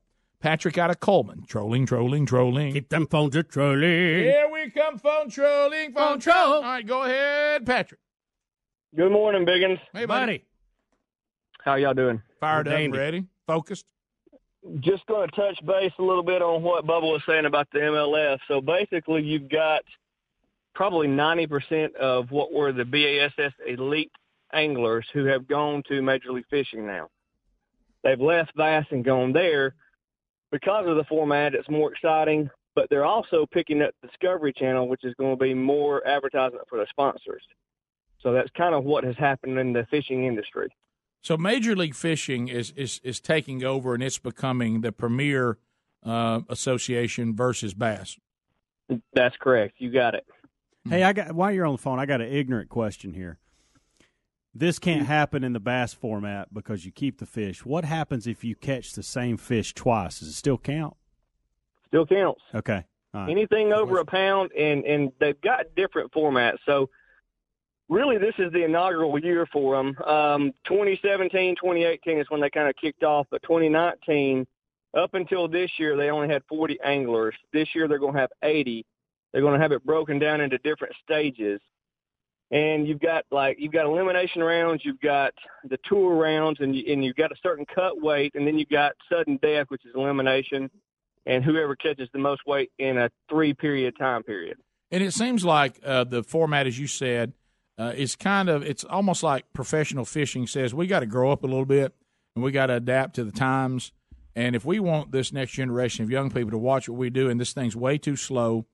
Speaker 1: Patrick out of Cullman. Trolling, trolling, trolling.
Speaker 3: Keep them phones a trolling.
Speaker 1: Here we come, phone trolling, phone troll. All right, go ahead, Patrick.
Speaker 22: Good morning, Biggins.
Speaker 1: Hey, buddy.
Speaker 22: How y'all doing?
Speaker 1: Fired up, ready, focused.
Speaker 22: Just going to touch base a little bit on what Bubba was saying about the MLS. So basically, you've got probably 90% of what were the BASS elite anglers who have gone to Major League Fishing now. They've left Bass and gone there because of the format. It's more exciting, but they're also picking up Discovery Channel, which is going to be more advertisement for the sponsors. So that's kind of what has happened in the fishing industry.
Speaker 1: So Major League Fishing is is, is taking over and it's becoming the premier uh, association versus Bass.
Speaker 22: That's correct. You got it.
Speaker 19: Hey, I got while you're on the phone, I got an ignorant question here. This can't happen in the bass format because you keep the fish. What happens if you catch the same fish twice? Does it still count?
Speaker 22: Still counts.
Speaker 19: Okay. All right.
Speaker 22: Anything over a pound, and and they've got different formats. So really, this is the inaugural year for them. Um, 2017, 2018 is when they kind of kicked off, but 2019, up until this year, they only had 40 anglers. This year, they're going to have 80. They're going to have it broken down into different stages. And you've got like you've got elimination rounds, you've got the tour rounds, and you, and you've got a certain cut weight, and then you've got sudden death, which is elimination, and whoever catches the most weight in a three period time period.
Speaker 1: And it seems like uh, the format, as you said, uh, is kind of it's almost like professional fishing says we got to grow up a little bit and we got to adapt to the times. And if we want this next generation of young people to watch what we do, and this thing's way too slow,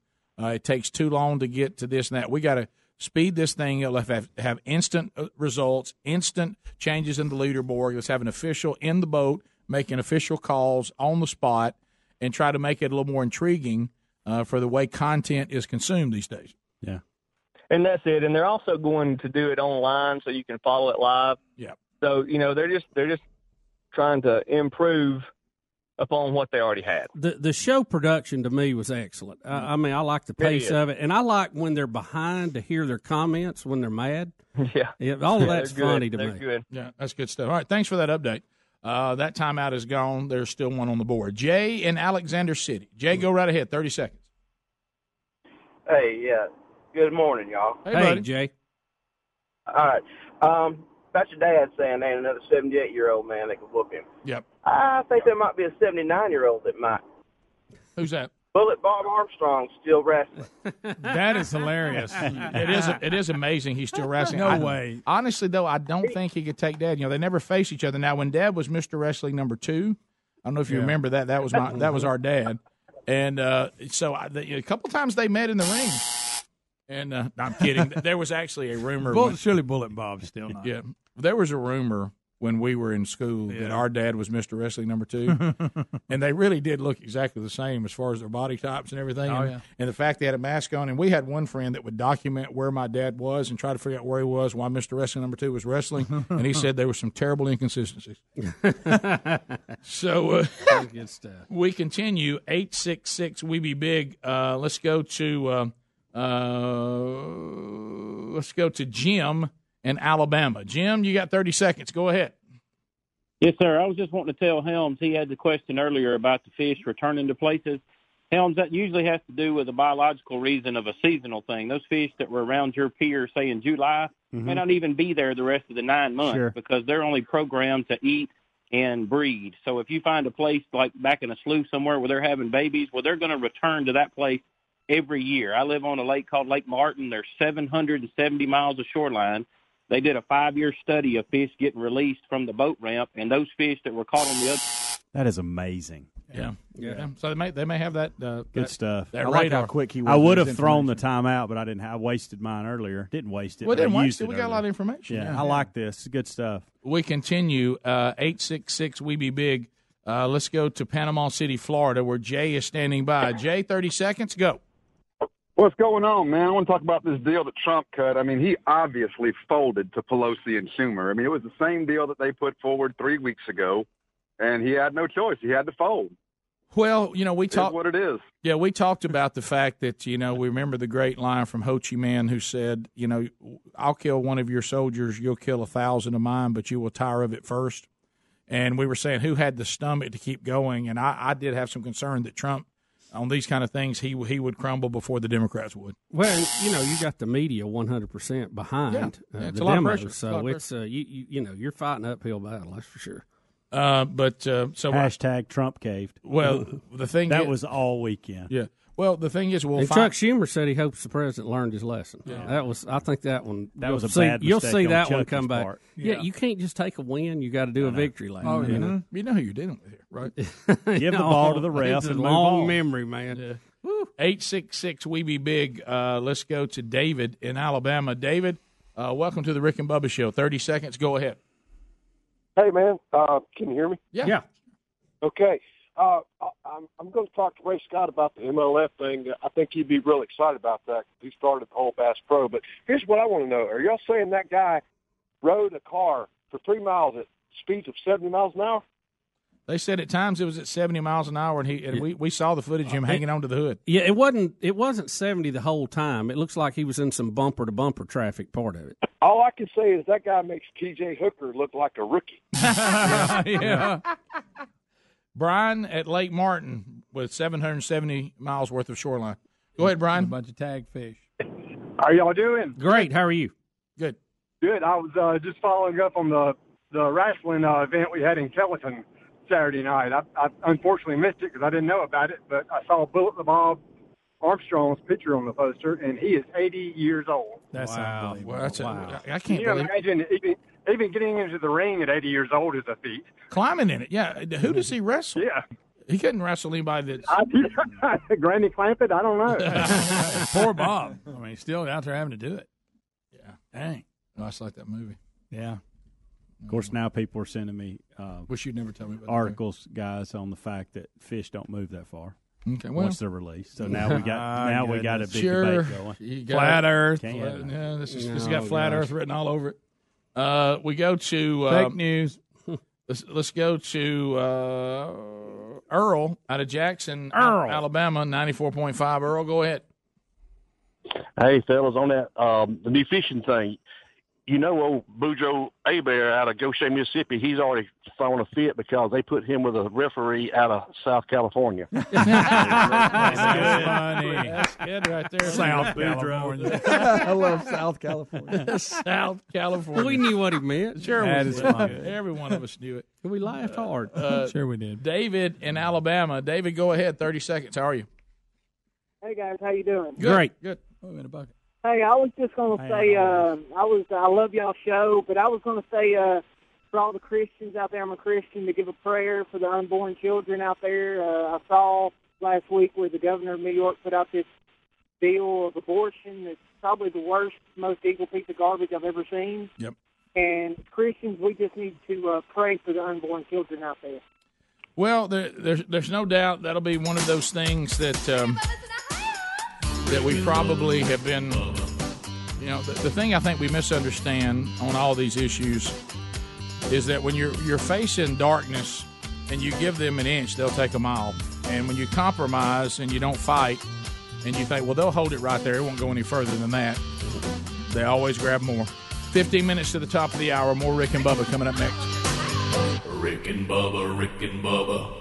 Speaker 1: uh, it takes too long to get to this and that. We got to speed this thing up. Let's have, have instant uh, results, instant changes in the leaderboard. Let's have an official in the boat making official calls on the spot, and try to make it a little more intriguing uh, for the way content is consumed these days.
Speaker 19: Yeah.
Speaker 22: and that's it. And they're also going to do it online, so you can follow it live.
Speaker 1: Yeah.
Speaker 22: So you know they're just they're just trying to improve upon what they already had.
Speaker 3: The the show production to me was excellent. I, I mean, I like the pace
Speaker 22: yeah.
Speaker 3: of it, and I like when they're behind to hear their comments when they're mad.
Speaker 22: Yeah,
Speaker 3: yeah all of that's
Speaker 1: they're good.
Speaker 3: funny to
Speaker 1: They're
Speaker 3: me.
Speaker 22: good.
Speaker 1: Yeah, that's good stuff. All right, thanks for that update. Uh, that timeout is gone. There's still one on the board. Jay in Alexander City. Jay, go right ahead. Thirty seconds.
Speaker 23: Hey, yeah. Good morning, y'all.
Speaker 1: Hey, Hey, buddy.
Speaker 3: Jay.
Speaker 23: All right. Um, about your dad saying there ain't another 78 year old man that can whoop him.
Speaker 1: Yep.
Speaker 23: I think there might be a 79 year old that might.
Speaker 1: Who's that?
Speaker 23: Bullet Bob Armstrong still wrestling.
Speaker 20: That is hilarious.
Speaker 1: it is. It is amazing. He's still wrestling.
Speaker 20: No
Speaker 1: I-
Speaker 20: way.
Speaker 1: Honestly, though, I don't think he could take Dad. You know, they never face each other. Now, when Dad was Mister Wrestling number two, I don't know if you
Speaker 20: Yeah.
Speaker 1: remember that. That was my. that was our dad. And uh, so I, the, a couple times they met in the ring. And uh, I'm kidding. There was actually a rumor.
Speaker 20: Bullet,
Speaker 1: when-
Speaker 20: surely Bullet Bob's still not.
Speaker 1: Yeah, there was a rumor when we were in school that our dad was Mister Wrestling number two, and they really did look exactly the same as far as their body types and everything.
Speaker 20: Oh,
Speaker 1: and,
Speaker 20: yeah.
Speaker 1: and the fact they had a mask on, and we had one friend that would document where my dad was and try to figure out where he was while Mister Wrestling number two was wrestling, and he said there were some terrible inconsistencies. so uh,
Speaker 3: good stuff.
Speaker 1: we continue eight six six. We be big. Uh, let's go to uh, uh, let's go to Jim in Alabama. Jim, you got thirty seconds. Go ahead.
Speaker 24: Yes, sir. I was just wanting to tell Helms he had the question earlier about the fish returning to places. Helms, that usually has to do with a biological reason of a seasonal thing. Those fish that were around your pier, say in July, may
Speaker 19: Mhm.
Speaker 24: not even be there the rest of the nine months
Speaker 19: Sure.
Speaker 24: because they're only programmed to eat and breed. So if you find a place like back in a slough somewhere where they're having babies, well, they're going to return to that place every year. I live on a lake called Lake Martin. There's 770 miles of shoreline. They did a five-year study of fish getting released from the boat ramp, and those fish that were caught on the other
Speaker 19: That is amazing.
Speaker 1: Yeah, yeah. So they may they may have that uh,
Speaker 19: Good
Speaker 1: that-
Speaker 19: stuff.
Speaker 1: That
Speaker 19: I like how quick he was. I would have thrown the time out, but I didn't. I wasted mine earlier. Didn't waste it.
Speaker 1: Well, didn't waste it. We got a lot of information.
Speaker 19: Yeah,
Speaker 1: Yeah.
Speaker 19: I like this. Good stuff.
Speaker 1: We continue. Uh, eight six six. We be big. Uh, let's go to Panama City, Florida, where Jay is standing by. Jay, thirty seconds. Go.
Speaker 25: What's going on, man? I want to talk about this deal that Trump cut. I mean, he obviously folded to Pelosi and Schumer. I mean, it was the same deal that they put forward three weeks ago, and he had no choice. He had to fold.
Speaker 1: Well, you know, we talked.
Speaker 25: what it is.
Speaker 1: Yeah, we talked about the fact that you know we remember the great line from Ho Chi Minh who said, you know, I'll kill one of your soldiers, you'll kill a thousand of mine, but you will tire of it first. And we were saying who had the stomach to keep going, and I, I did have some concern that Trump on these kind of things he he would crumble before the Democrats would.
Speaker 3: Well, you know, you got the media 100% behind
Speaker 1: Yeah.
Speaker 3: uh,
Speaker 1: Yeah, it's
Speaker 3: the
Speaker 1: a
Speaker 3: demos,
Speaker 1: pressure.
Speaker 3: So it's uh, you, you you know you're fighting uphill battle, that's for sure.
Speaker 1: Uh, but uh, so
Speaker 19: Hashtag Trump caved.
Speaker 1: Well, the thing
Speaker 19: that
Speaker 1: is-
Speaker 19: was all weekend.
Speaker 1: Yeah. Well, the thing is, we'll
Speaker 3: and
Speaker 1: find.
Speaker 3: Chuck Schumer said he hopes the president learned his lesson. That was, I think that one.
Speaker 19: That was a
Speaker 3: see,
Speaker 19: bad
Speaker 3: You'll
Speaker 19: mistake
Speaker 3: see
Speaker 19: on
Speaker 3: that one
Speaker 19: Chucky's
Speaker 3: come back.
Speaker 19: part.
Speaker 3: Yeah.
Speaker 1: Yeah.
Speaker 3: you can't just take a win. You got to do a victory lap.
Speaker 1: Oh,
Speaker 3: you
Speaker 1: yeah.
Speaker 3: know?
Speaker 1: You know who you're dealing with here, right?
Speaker 19: Give the ball to the ref
Speaker 3: It's a
Speaker 19: and move
Speaker 3: long
Speaker 19: on.
Speaker 3: memory, man.
Speaker 1: Eight six six. We be big. Uh, let's go to David in Alabama. David, uh, welcome to the Rick and Bubba Show. Thirty seconds. Go ahead.
Speaker 26: Hey, man, uh, can you hear me?
Speaker 1: Yeah.
Speaker 3: Yeah.
Speaker 26: Okay. Uh, I- I'm, I'm going to talk to Ray Scott about the MLF thing. I think he'd be real excited about that. He started the whole Bass Pro. But here's what I want to know: Are y'all saying that guy rode a car for three miles at speeds of 70 miles an hour?
Speaker 1: They said at times it was at seventy miles an hour, and he and we, we saw the footage of him hanging onto the hood.
Speaker 3: Yeah, it wasn't. It wasn't seventy the whole time. It looks like he was in some bumper to bumper traffic part of it.
Speaker 26: All I can say is that guy makes T.J. Hooker look like a rookie.
Speaker 1: yeah. Brian at Lake Martin with 770 miles worth of shoreline. Go ahead, Brian.
Speaker 20: A bunch of tag fish.
Speaker 27: How y'all doing?
Speaker 3: Great. How are you?
Speaker 1: Good.
Speaker 27: Good. I was uh, just following up on the the wrestling uh, event we had in Kellyton Saturday night. I, I unfortunately missed it because I didn't know about it, but I saw Bullet the Bob Armstrong's picture on the poster, and he is 80 years old.
Speaker 20: That's
Speaker 1: Wow.
Speaker 20: unbelievable.
Speaker 1: Well, that's a-
Speaker 20: wow.
Speaker 1: I
Speaker 27: Can
Speaker 1: can't
Speaker 27: you
Speaker 1: believe
Speaker 27: imagine even even getting into the ring at 80 years old is a feat.
Speaker 1: climbing in it. Yeah. Who does he wrestle?
Speaker 27: Yeah.
Speaker 1: He couldn't wrestle anybody that's.
Speaker 27: I, Granny Clampett, I don't know.
Speaker 20: Poor Bob. I mean, he's still out there having to do it.
Speaker 1: Yeah.
Speaker 20: Dang.
Speaker 1: Oh, it's like that movie.
Speaker 20: Yeah.
Speaker 19: Of course, now people are sending me uh,
Speaker 1: Wish you'd never tell me about that
Speaker 19: articles, guys, on the fact that fish don't move that far.
Speaker 1: Okay, well-
Speaker 19: once they're released. So now we got now we got a big
Speaker 1: sure.
Speaker 19: debate going.
Speaker 1: You got
Speaker 20: Flat Earth.
Speaker 1: Flat-
Speaker 19: it.
Speaker 1: yeah, this is this has
Speaker 3: Oh,
Speaker 1: got flat
Speaker 3: gosh.
Speaker 1: Earth written all over it. Uh, we go to uh,
Speaker 20: Fake news.
Speaker 1: Let's let's go to uh, Earl out of Jackson,
Speaker 20: Earl.
Speaker 1: Alabama, ninety four point five. Earl, go ahead.
Speaker 28: Hey, fellas, on that um, the new fishing thing, you know, old Boudreaux Abear out of Goshen, Mississippi, he's already thrown a fit because they put him with a referee out of South California.
Speaker 1: That's funny. That's good right there.
Speaker 20: South California.
Speaker 4: I love South California.
Speaker 1: South California.
Speaker 3: We knew what he meant.
Speaker 1: Sure,
Speaker 20: That
Speaker 1: we
Speaker 20: is
Speaker 1: did.
Speaker 20: funny.
Speaker 1: Every one of us knew it.
Speaker 3: We laughed hard.
Speaker 1: Uh,
Speaker 20: Sure we did.
Speaker 1: David in Alabama. David, go ahead. Thirty seconds. How are you?
Speaker 29: Hey guys, how you doing?
Speaker 1: Good.
Speaker 3: Great.
Speaker 1: Good.
Speaker 20: Oh, in a bucket.
Speaker 29: Hey, I was just going to
Speaker 20: Hey,
Speaker 29: say
Speaker 20: how
Speaker 29: uh, I was I love y'all show, but I was going to say uh, for all the Christians out there, I'm a Christian to give a prayer for the unborn children out there. Uh, I saw last week where the governor of New York put out this bill of abortion. It's probably the worst, most evil piece of garbage I've ever seen.
Speaker 1: Yep.
Speaker 29: And Christians, we just need to uh, pray for the unborn children out there.
Speaker 1: Well, there, there's there's no doubt that'll be one of those things that um, that we probably have been. You know, the, the thing I think we misunderstand on all these issues is that when you're you're facing darkness and you give them an inch, they'll take a mile. And when you compromise and you don't fight, and you think, well, they'll hold it right there, it won't go any further than that. They always grab more. 15 minutes to the top of the hour. More Rick and Bubba coming up next.
Speaker 8: Rick and Bubba, Rick and Bubba.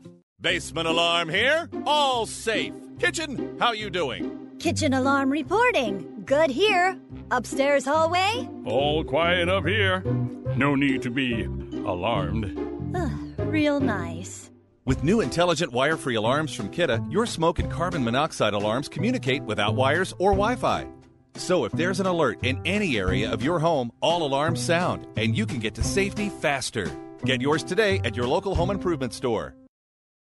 Speaker 11: Basement alarm here. All safe. Kitchen, how you doing?
Speaker 12: Kitchen alarm reporting. Good here. Upstairs hallway.
Speaker 30: All quiet up here. No need to be alarmed.
Speaker 12: Ugh, Real nice.
Speaker 11: With new intelligent wire-free alarms from Kidde, your smoke and carbon monoxide alarms communicate without wires or Wi-Fi. So if there's an alert in any area of your home, all alarms sound, and you can get to safety faster. Get yours today at your local home improvement store.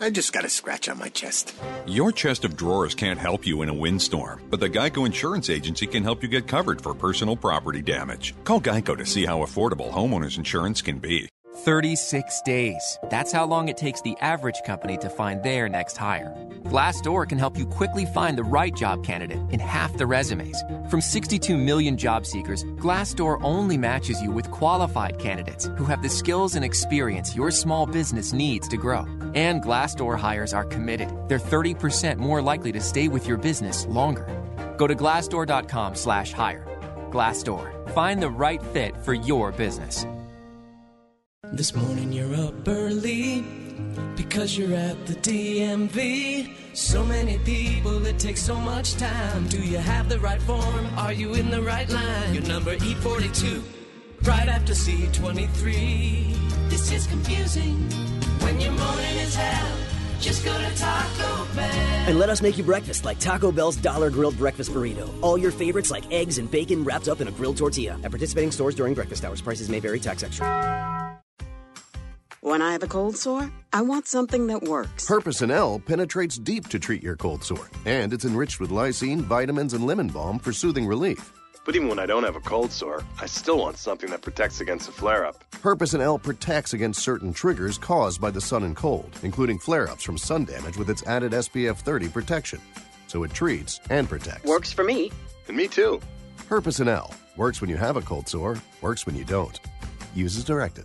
Speaker 31: I just got a scratch on my chest.
Speaker 32: Your chest of drawers can't help you in a windstorm, but the Geico Insurance Agency can help you get covered for personal property damage. Call Geico to see how affordable homeowners insurance can be.
Speaker 18: 36 days. That's how long it takes the average company to find their next hire. Glassdoor can help you quickly find the right job candidate in half the resumes. From 62 million job seekers, Glassdoor only matches you with qualified candidates who have the skills and experience your small business needs to grow. And Glassdoor hires are committed. They're 30% more likely to stay with your business longer. Go to glassdoor.com/hire. Glassdoor. Find the right fit for your business.
Speaker 14: This morning you're up early because you're at the DMV. So many people, it takes so much time. Do you have the right form? Are you in the right line? Your number E42, right after C23. This is confusing when your morning is hell. Just go to Taco Bell.
Speaker 15: And let us make you breakfast like Taco Bell's Dollar Grilled Breakfast Burrito. All your favorites like eggs and bacon wrapped up in a grilled tortilla. At participating stores during breakfast hours, prices may vary, tax extra.
Speaker 33: When I have a cold sore, I want something that works.
Speaker 34: Herpecin-L penetrates deep to treat your cold sore, and it's enriched with lysine, vitamins, and lemon balm for soothing relief.
Speaker 35: But even when I don't have a cold sore, I still want something that protects against a flare up.
Speaker 34: Herpecin-L protects against certain triggers caused by the sun and cold, including flare ups from sun damage with its added SPF 30 protection. So it treats and protects.
Speaker 33: Works for me.
Speaker 35: And me too.
Speaker 34: Herpecin-L works when you have a cold sore, works when you don't. Use as directed.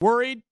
Speaker 1: Worried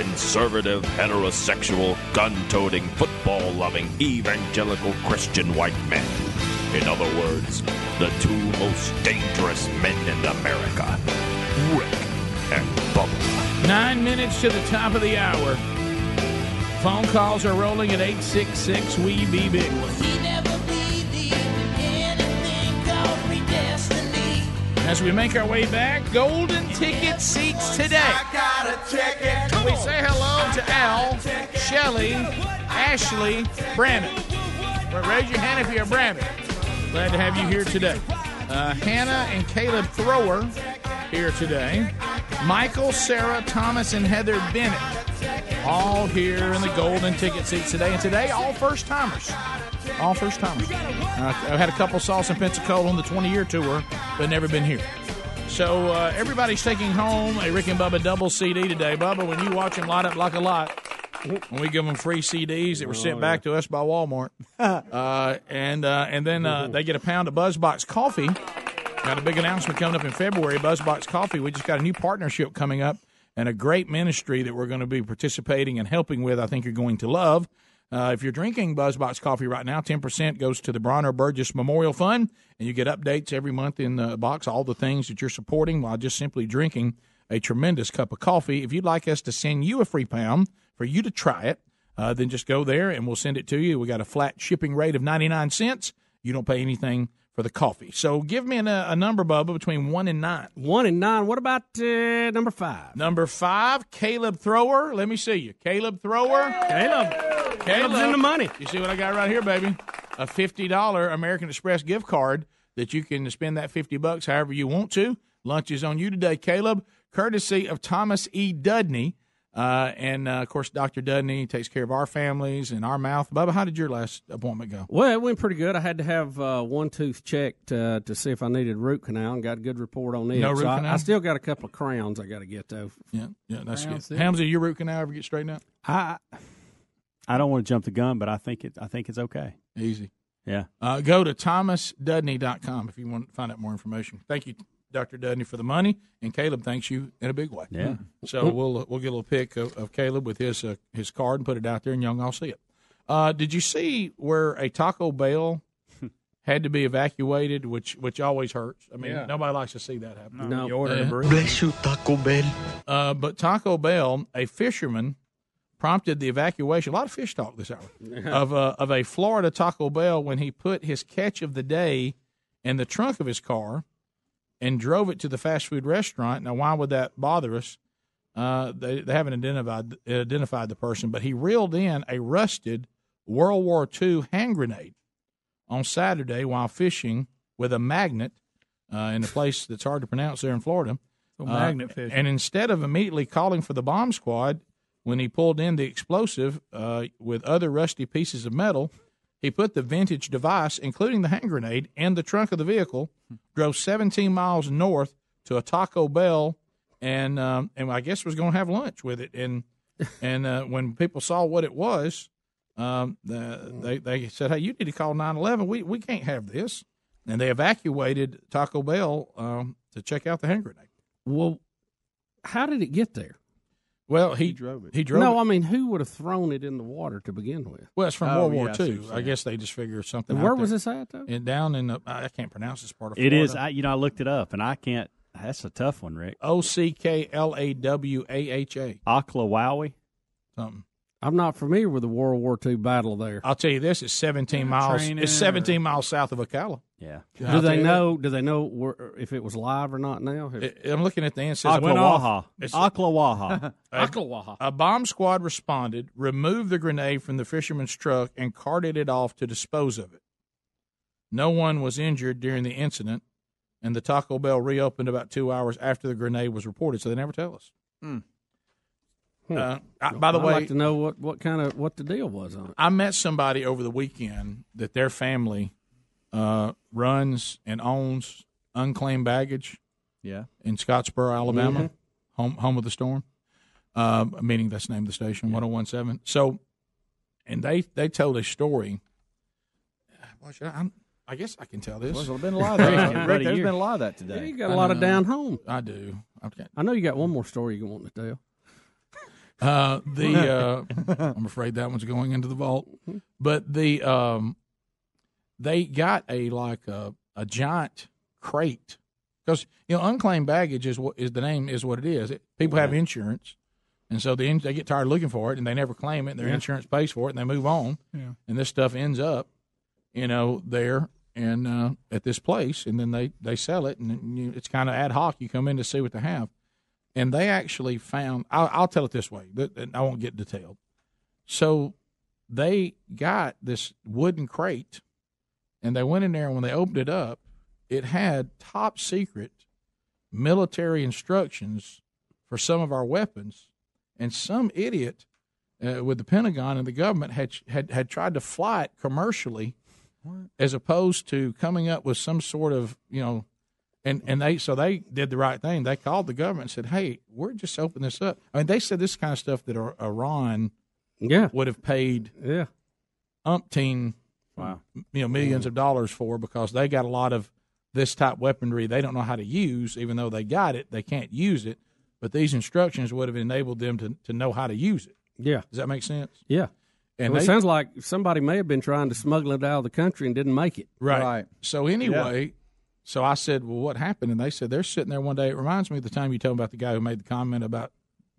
Speaker 36: Conservative, heterosexual, gun toting, football loving, evangelical Christian white men. In other words, the two most dangerous men in America Rick and Bubba.
Speaker 1: Nine minutes to the top of the hour. Phone calls are rolling at 866 We Be Big. As we make our way back, golden ticket seats today. We say hello to Al, Shelly, Ashley, Brandon. Well, raise your hand if you're a Brandon. Glad to have you here today. Uh, Hannah and Caleb Thrower here today. Michael, Sarah, Thomas, and Heather Bennett all here in the golden ticket seats today. And today, all first timers. All first timers. Uh, I've had a couple sauce in Pensacola on the 20 year tour, but never been here. So uh, everybody's taking home a Rick and Bubba double CD today. Bubba, when you watch them light up like a lot, when we give them free CDs that were sent back to us by Walmart, uh, and uh, and then uh, they get a pound of BuzzBox coffee. Got a big announcement coming up in February. BuzzBox Coffee. We just got a new partnership coming up and a great ministry that we're going to be participating and helping with. I think you're going to love. Uh, if you're drinking BuzzBox coffee right now, 10% goes to the Bronner Burgess Memorial Fund, and you get updates every month in the box, all the things that you're supporting while just simply drinking a tremendous cup of coffee. If you'd like us to send you a free pound for you to try it, uh, then just go there and we'll send it to you. We got a flat shipping rate of 99 cents. You don't pay anything for the coffee. So give me a, a number, Bubba, between one and nine.
Speaker 3: One and nine. What about uh, number five?
Speaker 1: Number five, Caleb Thrower. Let me see you. Caleb Thrower.
Speaker 3: Caleb. Caleb's in the money.
Speaker 1: You see what I got right here, baby? A $50 American Express gift card that you can spend that 50 bucks however you want to. Lunch is on you today, Caleb, courtesy of Thomas E. Dudney. Uh, and uh, of course, Dr. Dudney takes care of our families and our mouth. Bubba, how did your last appointment go?
Speaker 3: Well, it went pretty good. I had to have uh, one tooth checked uh, to see if I needed root canal, and got a good report on it.
Speaker 1: No root
Speaker 3: So I-
Speaker 1: canal?
Speaker 3: I, still got a couple of crowns I got to get though.
Speaker 1: Yeah, yeah, that's
Speaker 3: Crowns,
Speaker 1: good.
Speaker 3: yeah.
Speaker 1: Hamza, your root canal ever get straightened out?
Speaker 37: I I don't want to jump the gun, but I think it I think it's okay.
Speaker 1: Easy.
Speaker 37: Yeah.
Speaker 1: Uh, go to thomasdudney.com if you want to find out more information. Thank you, Dr. Dudney, for the money, and Caleb thanks you in a big way.
Speaker 37: Yeah.
Speaker 1: So we'll we'll get a little pic of, of Caleb with his uh, his card and put it out there, and y'all all see it. Uh, did you see where a Taco Bell had to be evacuated, which which always hurts? I mean,
Speaker 37: Yeah.
Speaker 1: nobody likes to see that happen.
Speaker 37: No. You ordered a
Speaker 1: Uh,
Speaker 37: burrito. Bless
Speaker 1: you, Taco Bell. Uh, but Taco Bell, a fisherman prompted the evacuation. A lot of fish talk this hour of a, of a Florida Taco Bell when he put his catch of the day in the trunk of his car and drove it to the fast food restaurant. Now, why would that bother us? Uh, they, they haven't identified identified the person, but he reeled in a rusted World War II hand grenade on Saturday while fishing with a magnet uh, in a place that's hard to pronounce there in Florida.
Speaker 38: So
Speaker 1: Uh,
Speaker 38: magnet fishing.
Speaker 1: And instead of immediately calling for the bomb squad, when he pulled in the explosive uh, with other rusty pieces of metal, he put the vintage device, including the hand grenade, in the trunk of the vehicle, drove 17 miles north to a Taco Bell, and um, and I guess was going to have lunch with it. And and uh, when people saw what it was, um, the, they they said, "Hey, you need to call 911. We we can't have this." And they evacuated Taco Bell um, to check out the hand grenade.
Speaker 3: Well, how did it get there?
Speaker 1: Well, he, drove it. He drove
Speaker 3: no,
Speaker 1: it.
Speaker 3: I mean, who would have thrown it in the water to begin with?
Speaker 1: Well, it's from
Speaker 3: Oh,
Speaker 1: World
Speaker 3: yeah,
Speaker 1: War
Speaker 3: I see what
Speaker 1: II. I guess they just figured something.
Speaker 3: And where
Speaker 1: out
Speaker 3: was
Speaker 1: there.
Speaker 3: this at, though?
Speaker 1: And down in the I can't pronounce this part of
Speaker 37: It
Speaker 1: Florida.
Speaker 37: is. I, you know, I looked it up, and I can't. That's a tough one, Rick.
Speaker 1: O C K L A W A H A.
Speaker 37: Oklawawi.
Speaker 1: Something.
Speaker 3: I'm not familiar with the World War II battle there.
Speaker 1: I'll tell you this: it's 17 miles. It's 17 miles south of Ocala.
Speaker 37: Yeah.
Speaker 3: Do they know? Do they know where, if it was live or not? Now,
Speaker 1: I'm looking at the end. It says it went
Speaker 37: Ocklawaha.
Speaker 1: off. It's-
Speaker 37: Ocklawaha.
Speaker 1: A-
Speaker 3: Ocklawaha.
Speaker 1: A bomb squad responded, removed the grenade from the fisherman's truck, and carted it off to dispose of it. No one was injured during the incident, and the Taco Bell reopened about two hours after the grenade was reported. So they never tell us. Uh, I- by the way,
Speaker 3: I'd
Speaker 1: way,
Speaker 3: like to know what, what kind of what the deal was on it.
Speaker 1: I met somebody over the weekend that their family uh, runs and owns unclaimed baggage.
Speaker 37: Yeah.
Speaker 1: in Scottsboro, Alabama,
Speaker 37: Mhm.
Speaker 1: home home of the storm. Um, meaning that's the name of the station, one zero one seven. So, and they they told a story. Well, I, I'm, I guess I can tell this.
Speaker 38: Well, there's been a lot of that. Rick, there's been a lot of that today.
Speaker 3: Yeah, you got a lot of down home.
Speaker 1: I do. Okay.
Speaker 3: I know you got one more story you want to tell.
Speaker 1: Uh, the uh, I'm afraid that one's going into the vault. But the um, they got a like a, a giant crate because you know unclaimed baggage is what is the name is what it is. It, people have insurance, and so they they get tired of looking for it and they never claim it. and Their
Speaker 38: Yeah.
Speaker 1: insurance pays for it and they move on.
Speaker 38: Yeah.
Speaker 1: And this stuff ends up, you know, there and uh, at this place, and then they they sell it, and you, it's kind of ad hoc. You come in to see what they have and they actually found. I'll, I'll tell it this way. I won't get detailed. So they got this wooden crate, and they went in there. And when they opened it up, it had top secret military instructions for some of our weapons, and some idiot uh, with the Pentagon and the government had had had tried to fly it commercially, as opposed to coming up with some sort of you know and and they so they did the right thing. They called the government and said, "Hey, we're just opening this up." I mean, they said this kind of stuff that Iran,
Speaker 3: yeah,
Speaker 1: would have paid,
Speaker 3: yeah,
Speaker 1: umpteen,
Speaker 37: wow,
Speaker 1: you know, millions of dollars for because they got a lot of this type weaponry they don't know how to use. Even though they got it, they can't use it. But these instructions would have enabled them to to know how to use it.
Speaker 3: Yeah.
Speaker 1: Does that make sense?
Speaker 3: Yeah.
Speaker 1: And
Speaker 3: Well, it sounds like somebody may have been trying to smuggle it out of the country and didn't make it.
Speaker 1: Right. So anyway, so I said, "Well, what happened?" And they said they're sitting there one day. It reminds me of the time you told me about the guy who made the comment about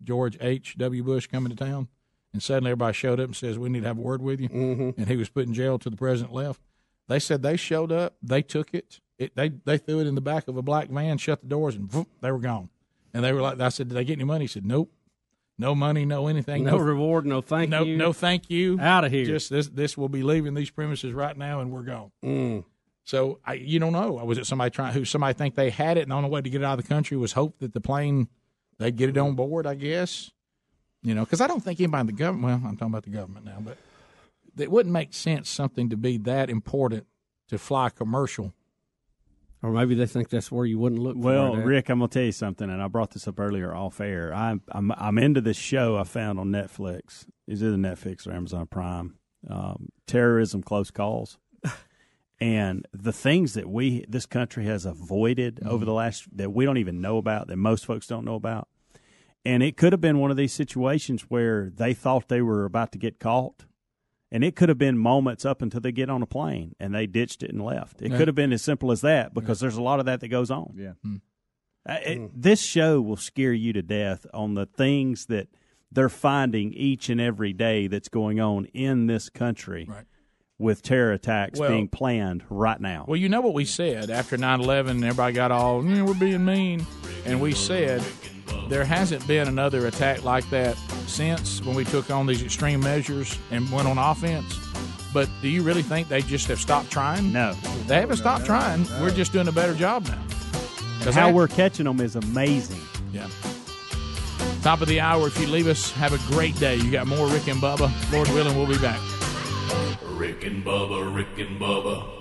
Speaker 1: George H. W. Bush coming to town, and suddenly everybody showed up and says, "We need to have a word with you," mm-hmm. and he was put in jail till the president left. They said they showed up, they took it, it they they threw it in the back of a black van, shut the doors, and they were gone. And they were like, "I said, did they get any money?" He said, "Nope." No money, no anything,
Speaker 3: No reward, no thank
Speaker 1: no,
Speaker 3: you.
Speaker 1: no thank you.
Speaker 3: Outta here.
Speaker 1: Just this, this will be leaving these premises right now, and we're gone.
Speaker 3: Mm.
Speaker 1: So I, you don't know. I was it somebody trying who somebody think they had it, and the only way to get it out of the country was hope that the plane they'd get it on board? I guess. You know, because I don't think anybody in the government. Well, I'm talking about the government now, but it wouldn't make sense something to be that important to fly commercial.
Speaker 3: Or maybe they think that's where you wouldn't look.
Speaker 37: Well,
Speaker 3: for.
Speaker 37: Rick, I'm gonna tell you something, and I brought this up earlier off air. I'm I'm I'm into this show I found on Netflix. Is either Netflix or Amazon Prime? Um, terrorism, close calls, and the things that we this country has avoided over the last that we don't even know about that most folks don't know about. And it could have been one of these situations where they thought they were about to get caught. And it could have been moments up until they get on a plane and they ditched it and left. It
Speaker 38: yeah.
Speaker 37: could have been as simple as that because yeah. there's a lot of that that goes on.
Speaker 38: Yeah. Mm.
Speaker 37: Uh, it. Hmm. This show will scare you to death on the things that
Speaker 19: they're finding each and every day that's going on in this country. Right with terror attacks
Speaker 1: well,
Speaker 19: being planned right now.
Speaker 1: Well, you know what we said after 9 11, everybody got all, mm, we're being mean. And we said, there hasn't been another attack like that since when we took on these extreme measures and went on offense. But do you really think they just have stopped trying?
Speaker 19: No,
Speaker 1: they haven't stopped no, trying. No. We're just doing a better job now.
Speaker 19: Because how we're catching them is amazing.
Speaker 1: Yeah. Top of the hour. If you leave us, have a great day. You got more Rick and Bubba. Lord willing, we'll be back.
Speaker 39: Rick and Bubba. Rick and Bubba.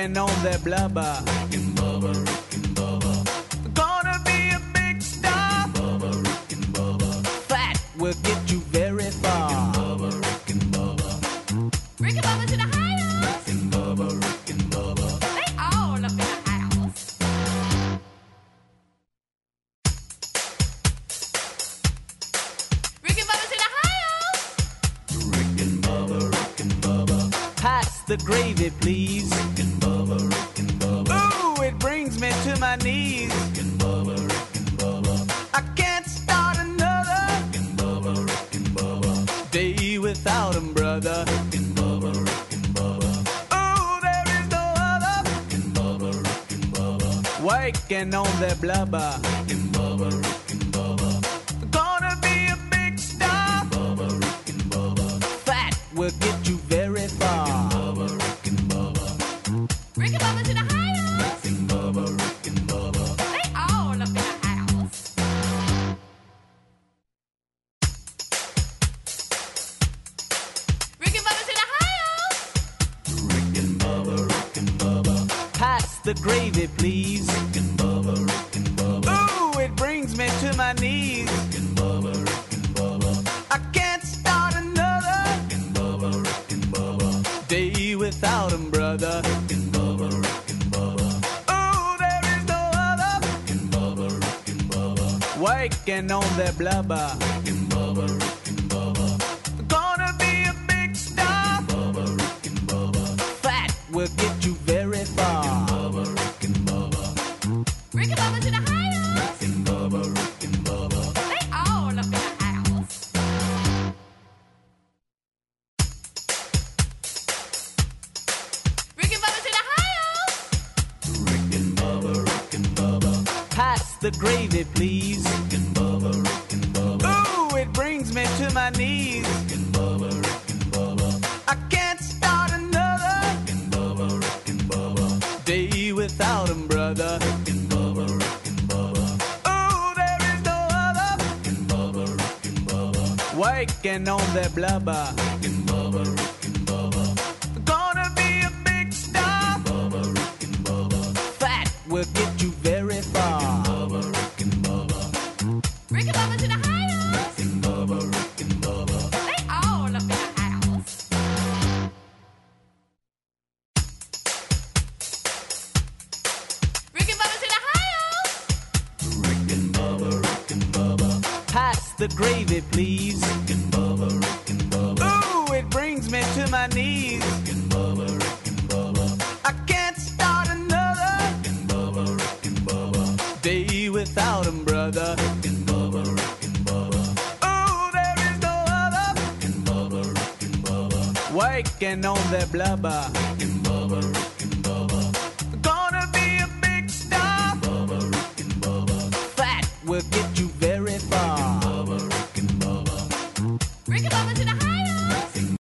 Speaker 8: sucking on
Speaker 40: the
Speaker 8: blubber. waking on
Speaker 40: the
Speaker 8: blubber. Waking
Speaker 39: blubber.